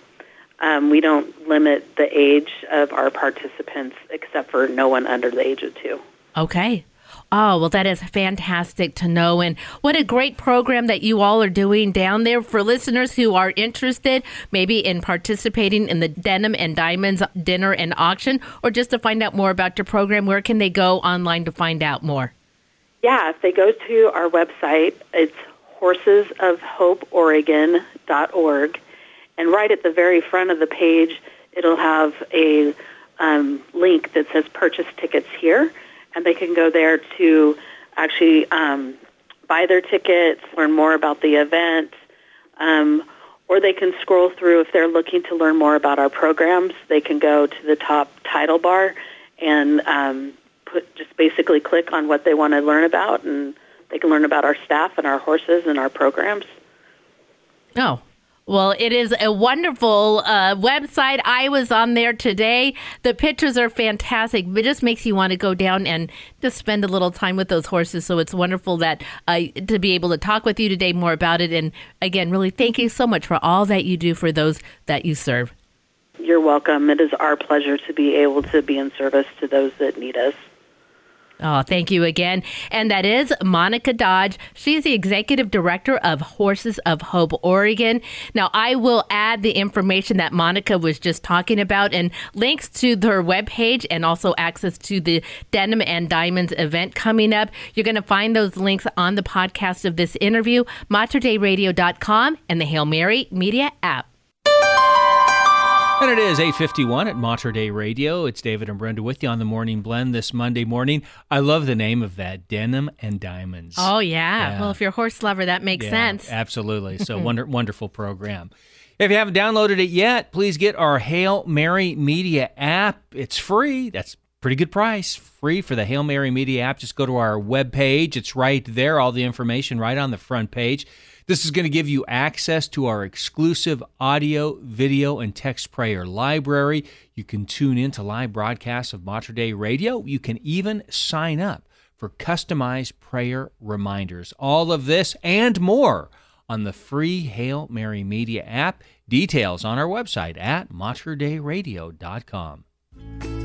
Um, we don't limit the age of our participants except for no one under the age of 2. Okay. Oh, well, that is fantastic to know. And what a great program that you all are doing down there for listeners who are interested, maybe in participating in the Denim and Diamonds dinner and auction, or just to find out more about your program. Where can they go online to find out more? Yeah, if they go to our website, it's horsesofhopeoregon.org. And right at the very front of the page, it'll have a um, link that says purchase tickets here and they can go there to actually um, buy their tickets, learn more about the event, um, or they can scroll through if they're looking to learn more about our programs. They can go to the top title bar and um, put just basically click on what they want to learn about, and they can learn about our staff and our horses and our programs. Oh, well, it is a wonderful uh, website. I was on there today. The pictures are fantastic. It just makes you want to go down and just spend a little time with those horses. So it's wonderful that uh, to be able to talk with you today more about it. And again, really thank you so much for all that you do for those that you serve. You're welcome. It is our pleasure to be able to be in service to those that need us. Oh, thank you again. And that is Monica Dodge. She's the executive director of Horses of Hope Oregon. Now, I will add the information that Monica was just talking about and links to her webpage and also access to the Denim and Diamonds event coming up. You're going to find those links on the podcast of this interview, materdeiradio.com and the Hail Mary Media app. And it is 851 at Mater Dei Radio. It's David and Brenda with you on the Morning Blend this Monday morning. I love the name of that, Denim and Diamonds. Oh, yeah. yeah. Well, if you're a horse lover, that makes yeah, sense. Absolutely. So wonder, wonderful program. If you haven't downloaded it yet, please get our Hail Mary Media app. It's free. That's pretty good price. Free for the Hail Mary Media app. Just go to our webpage. It's right there, all the information right on the front page. This is going to give you access to our exclusive audio, video, and text prayer library. You can tune in to live broadcasts of Mater Dei Radio. You can even sign up for customized prayer reminders. All of this and more on the free Hail Mary Media app. Details on our website at materdeiradio.com.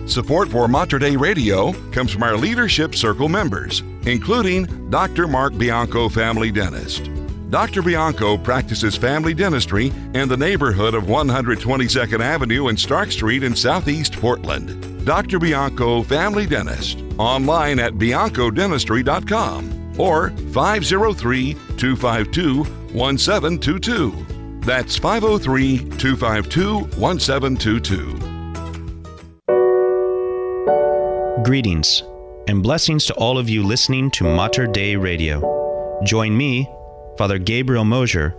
Support for Mater Dei Radio comes from our Leadership Circle members, including Dr. Mark Bianco, family dentist. Dr. Bianco practices family dentistry in the neighborhood of 122nd Avenue and Stark Street in Southeast Portland. Dr. Bianco Family Dentist, online at biancodentistry.com or 503 252 1722. That's 503 252 1722. Greetings and blessings to all of you listening to Mater Dei Radio. Join me, Father Gabriel Mosier,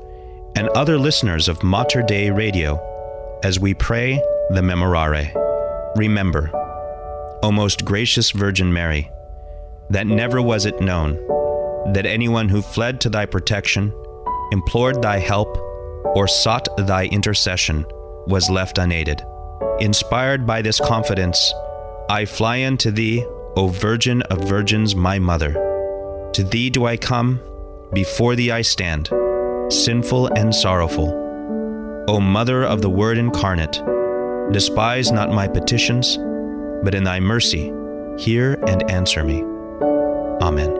and other listeners of Mater Dei Radio as we pray the Memorare. Remember, O most gracious Virgin Mary, that never was it known that anyone who fled to thy protection, implored thy help, or sought thy intercession was left unaided. Inspired by this confidence, I fly unto thee, O Virgin of Virgins, my Mother. To thee do I come before thee I stand, sinful and sorrowful. O Mother of the Word incarnate, despise not my petitions, but in thy mercy hear and answer me. Amen.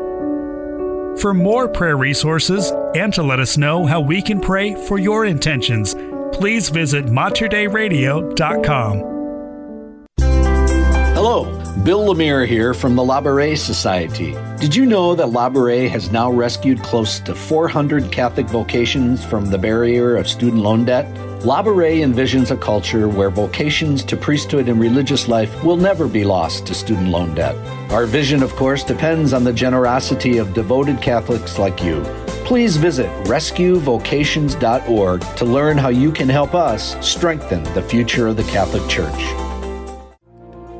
For more prayer resources and to let us know how we can pray for your intentions, please visit materdeiradio.com. Hello. Bill Lemire here from the Labouré Society. Did you know that Labouré has now rescued close to 400 Catholic vocations from the barrier of student loan debt? Labouré envisions a culture where vocations to priesthood and religious life will never be lost to student loan debt. Our vision, of course, depends on the generosity of devoted Catholics like you. Please visit rescuevocations.org to learn how you can help us strengthen the future of the Catholic Church.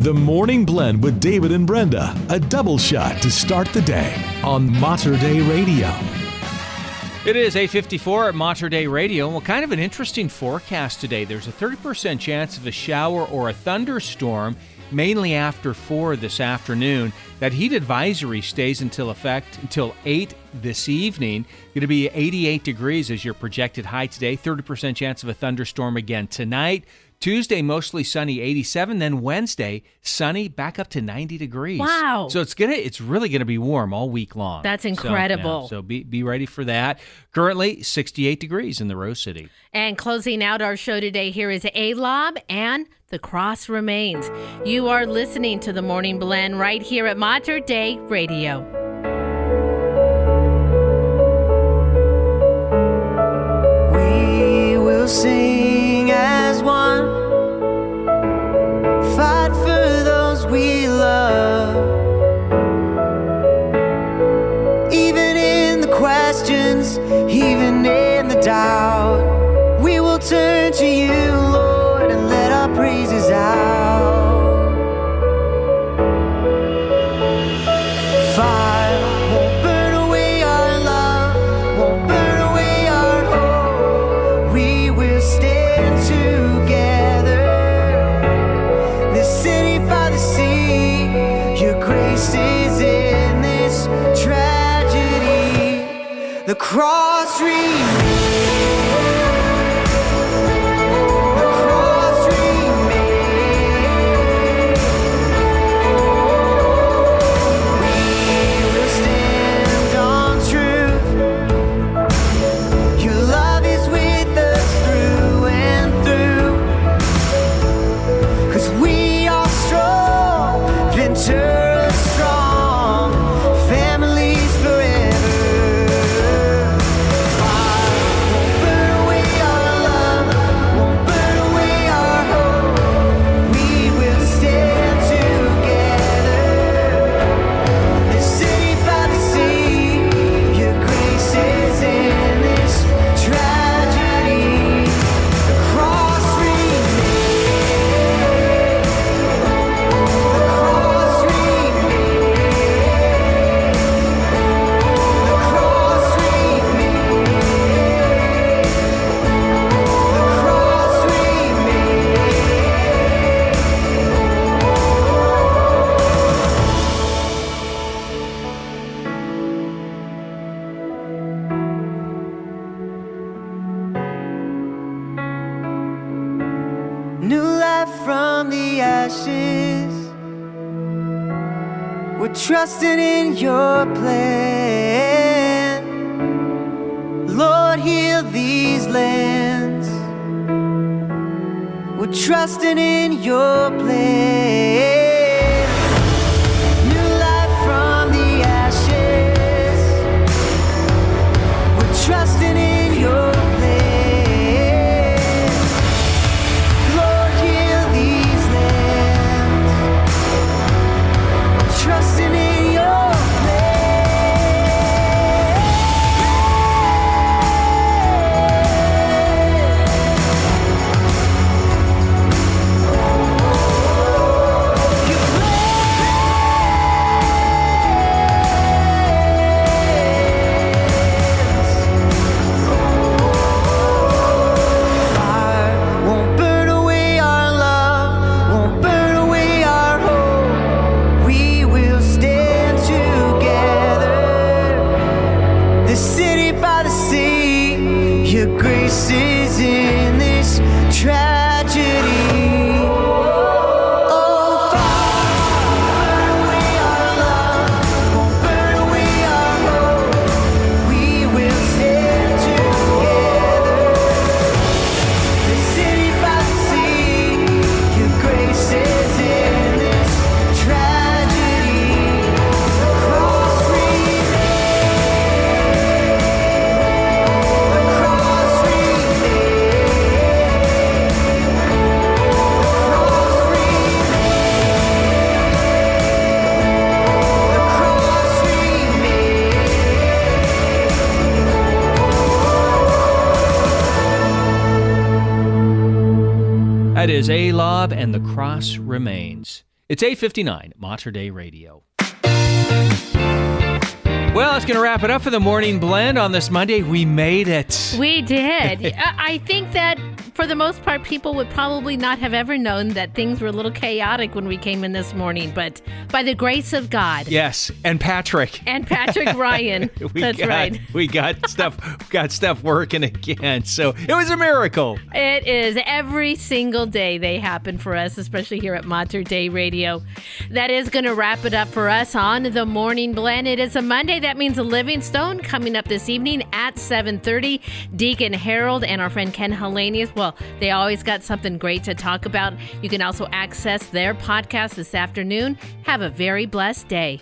The Morning Blend with David and Brenda, a double shot to start the day on Mater Dei Radio. It is 8:54 at Mater Dei Radio. Well, kind of an interesting forecast today. There's a 30% chance of a shower or a thunderstorm mainly after 4 this afternoon. That heat advisory stays until effect until 8 this evening. Going to be 88 degrees as your projected high today. 30% chance of a thunderstorm again tonight. Tuesday, mostly sunny, 87. Then Wednesday, sunny, back up to 90 degrees. Wow. So it's gonna, it's really gonna be warm all week long. That's So, yeah, incredible. So, be be ready for that. Currently, 68 degrees in the Rose City. And closing out our show today, here is A Lob and The Cross Remains. You are listening to the Morning Blend right here at Mater Dei Radio. We The cross remains. And the Cross Remains. It's 859 Mater Dei Radio. Well, that's going to wrap it up for the morning blend on this Monday. We made it. We did. I uh, I think that for the most part, people would probably not have ever known that things were a little chaotic when we came in this morning. But by the grace of God, Yes, and Patrick. and Patrick Ryan, we that's got, right. We got stuff got stuff working again. So it was a miracle. It is every single day they happen for us, especially here at Mater Dei Radio. That is going to wrap it up for us on the Morning Blend. It is a Monday. That means a Living Stone coming up this evening at 7:30. Deacon Harold and our friend Ken Hellenius. Well, they always got something great to talk about. You can also access their podcast this afternoon. Have a very blessed day.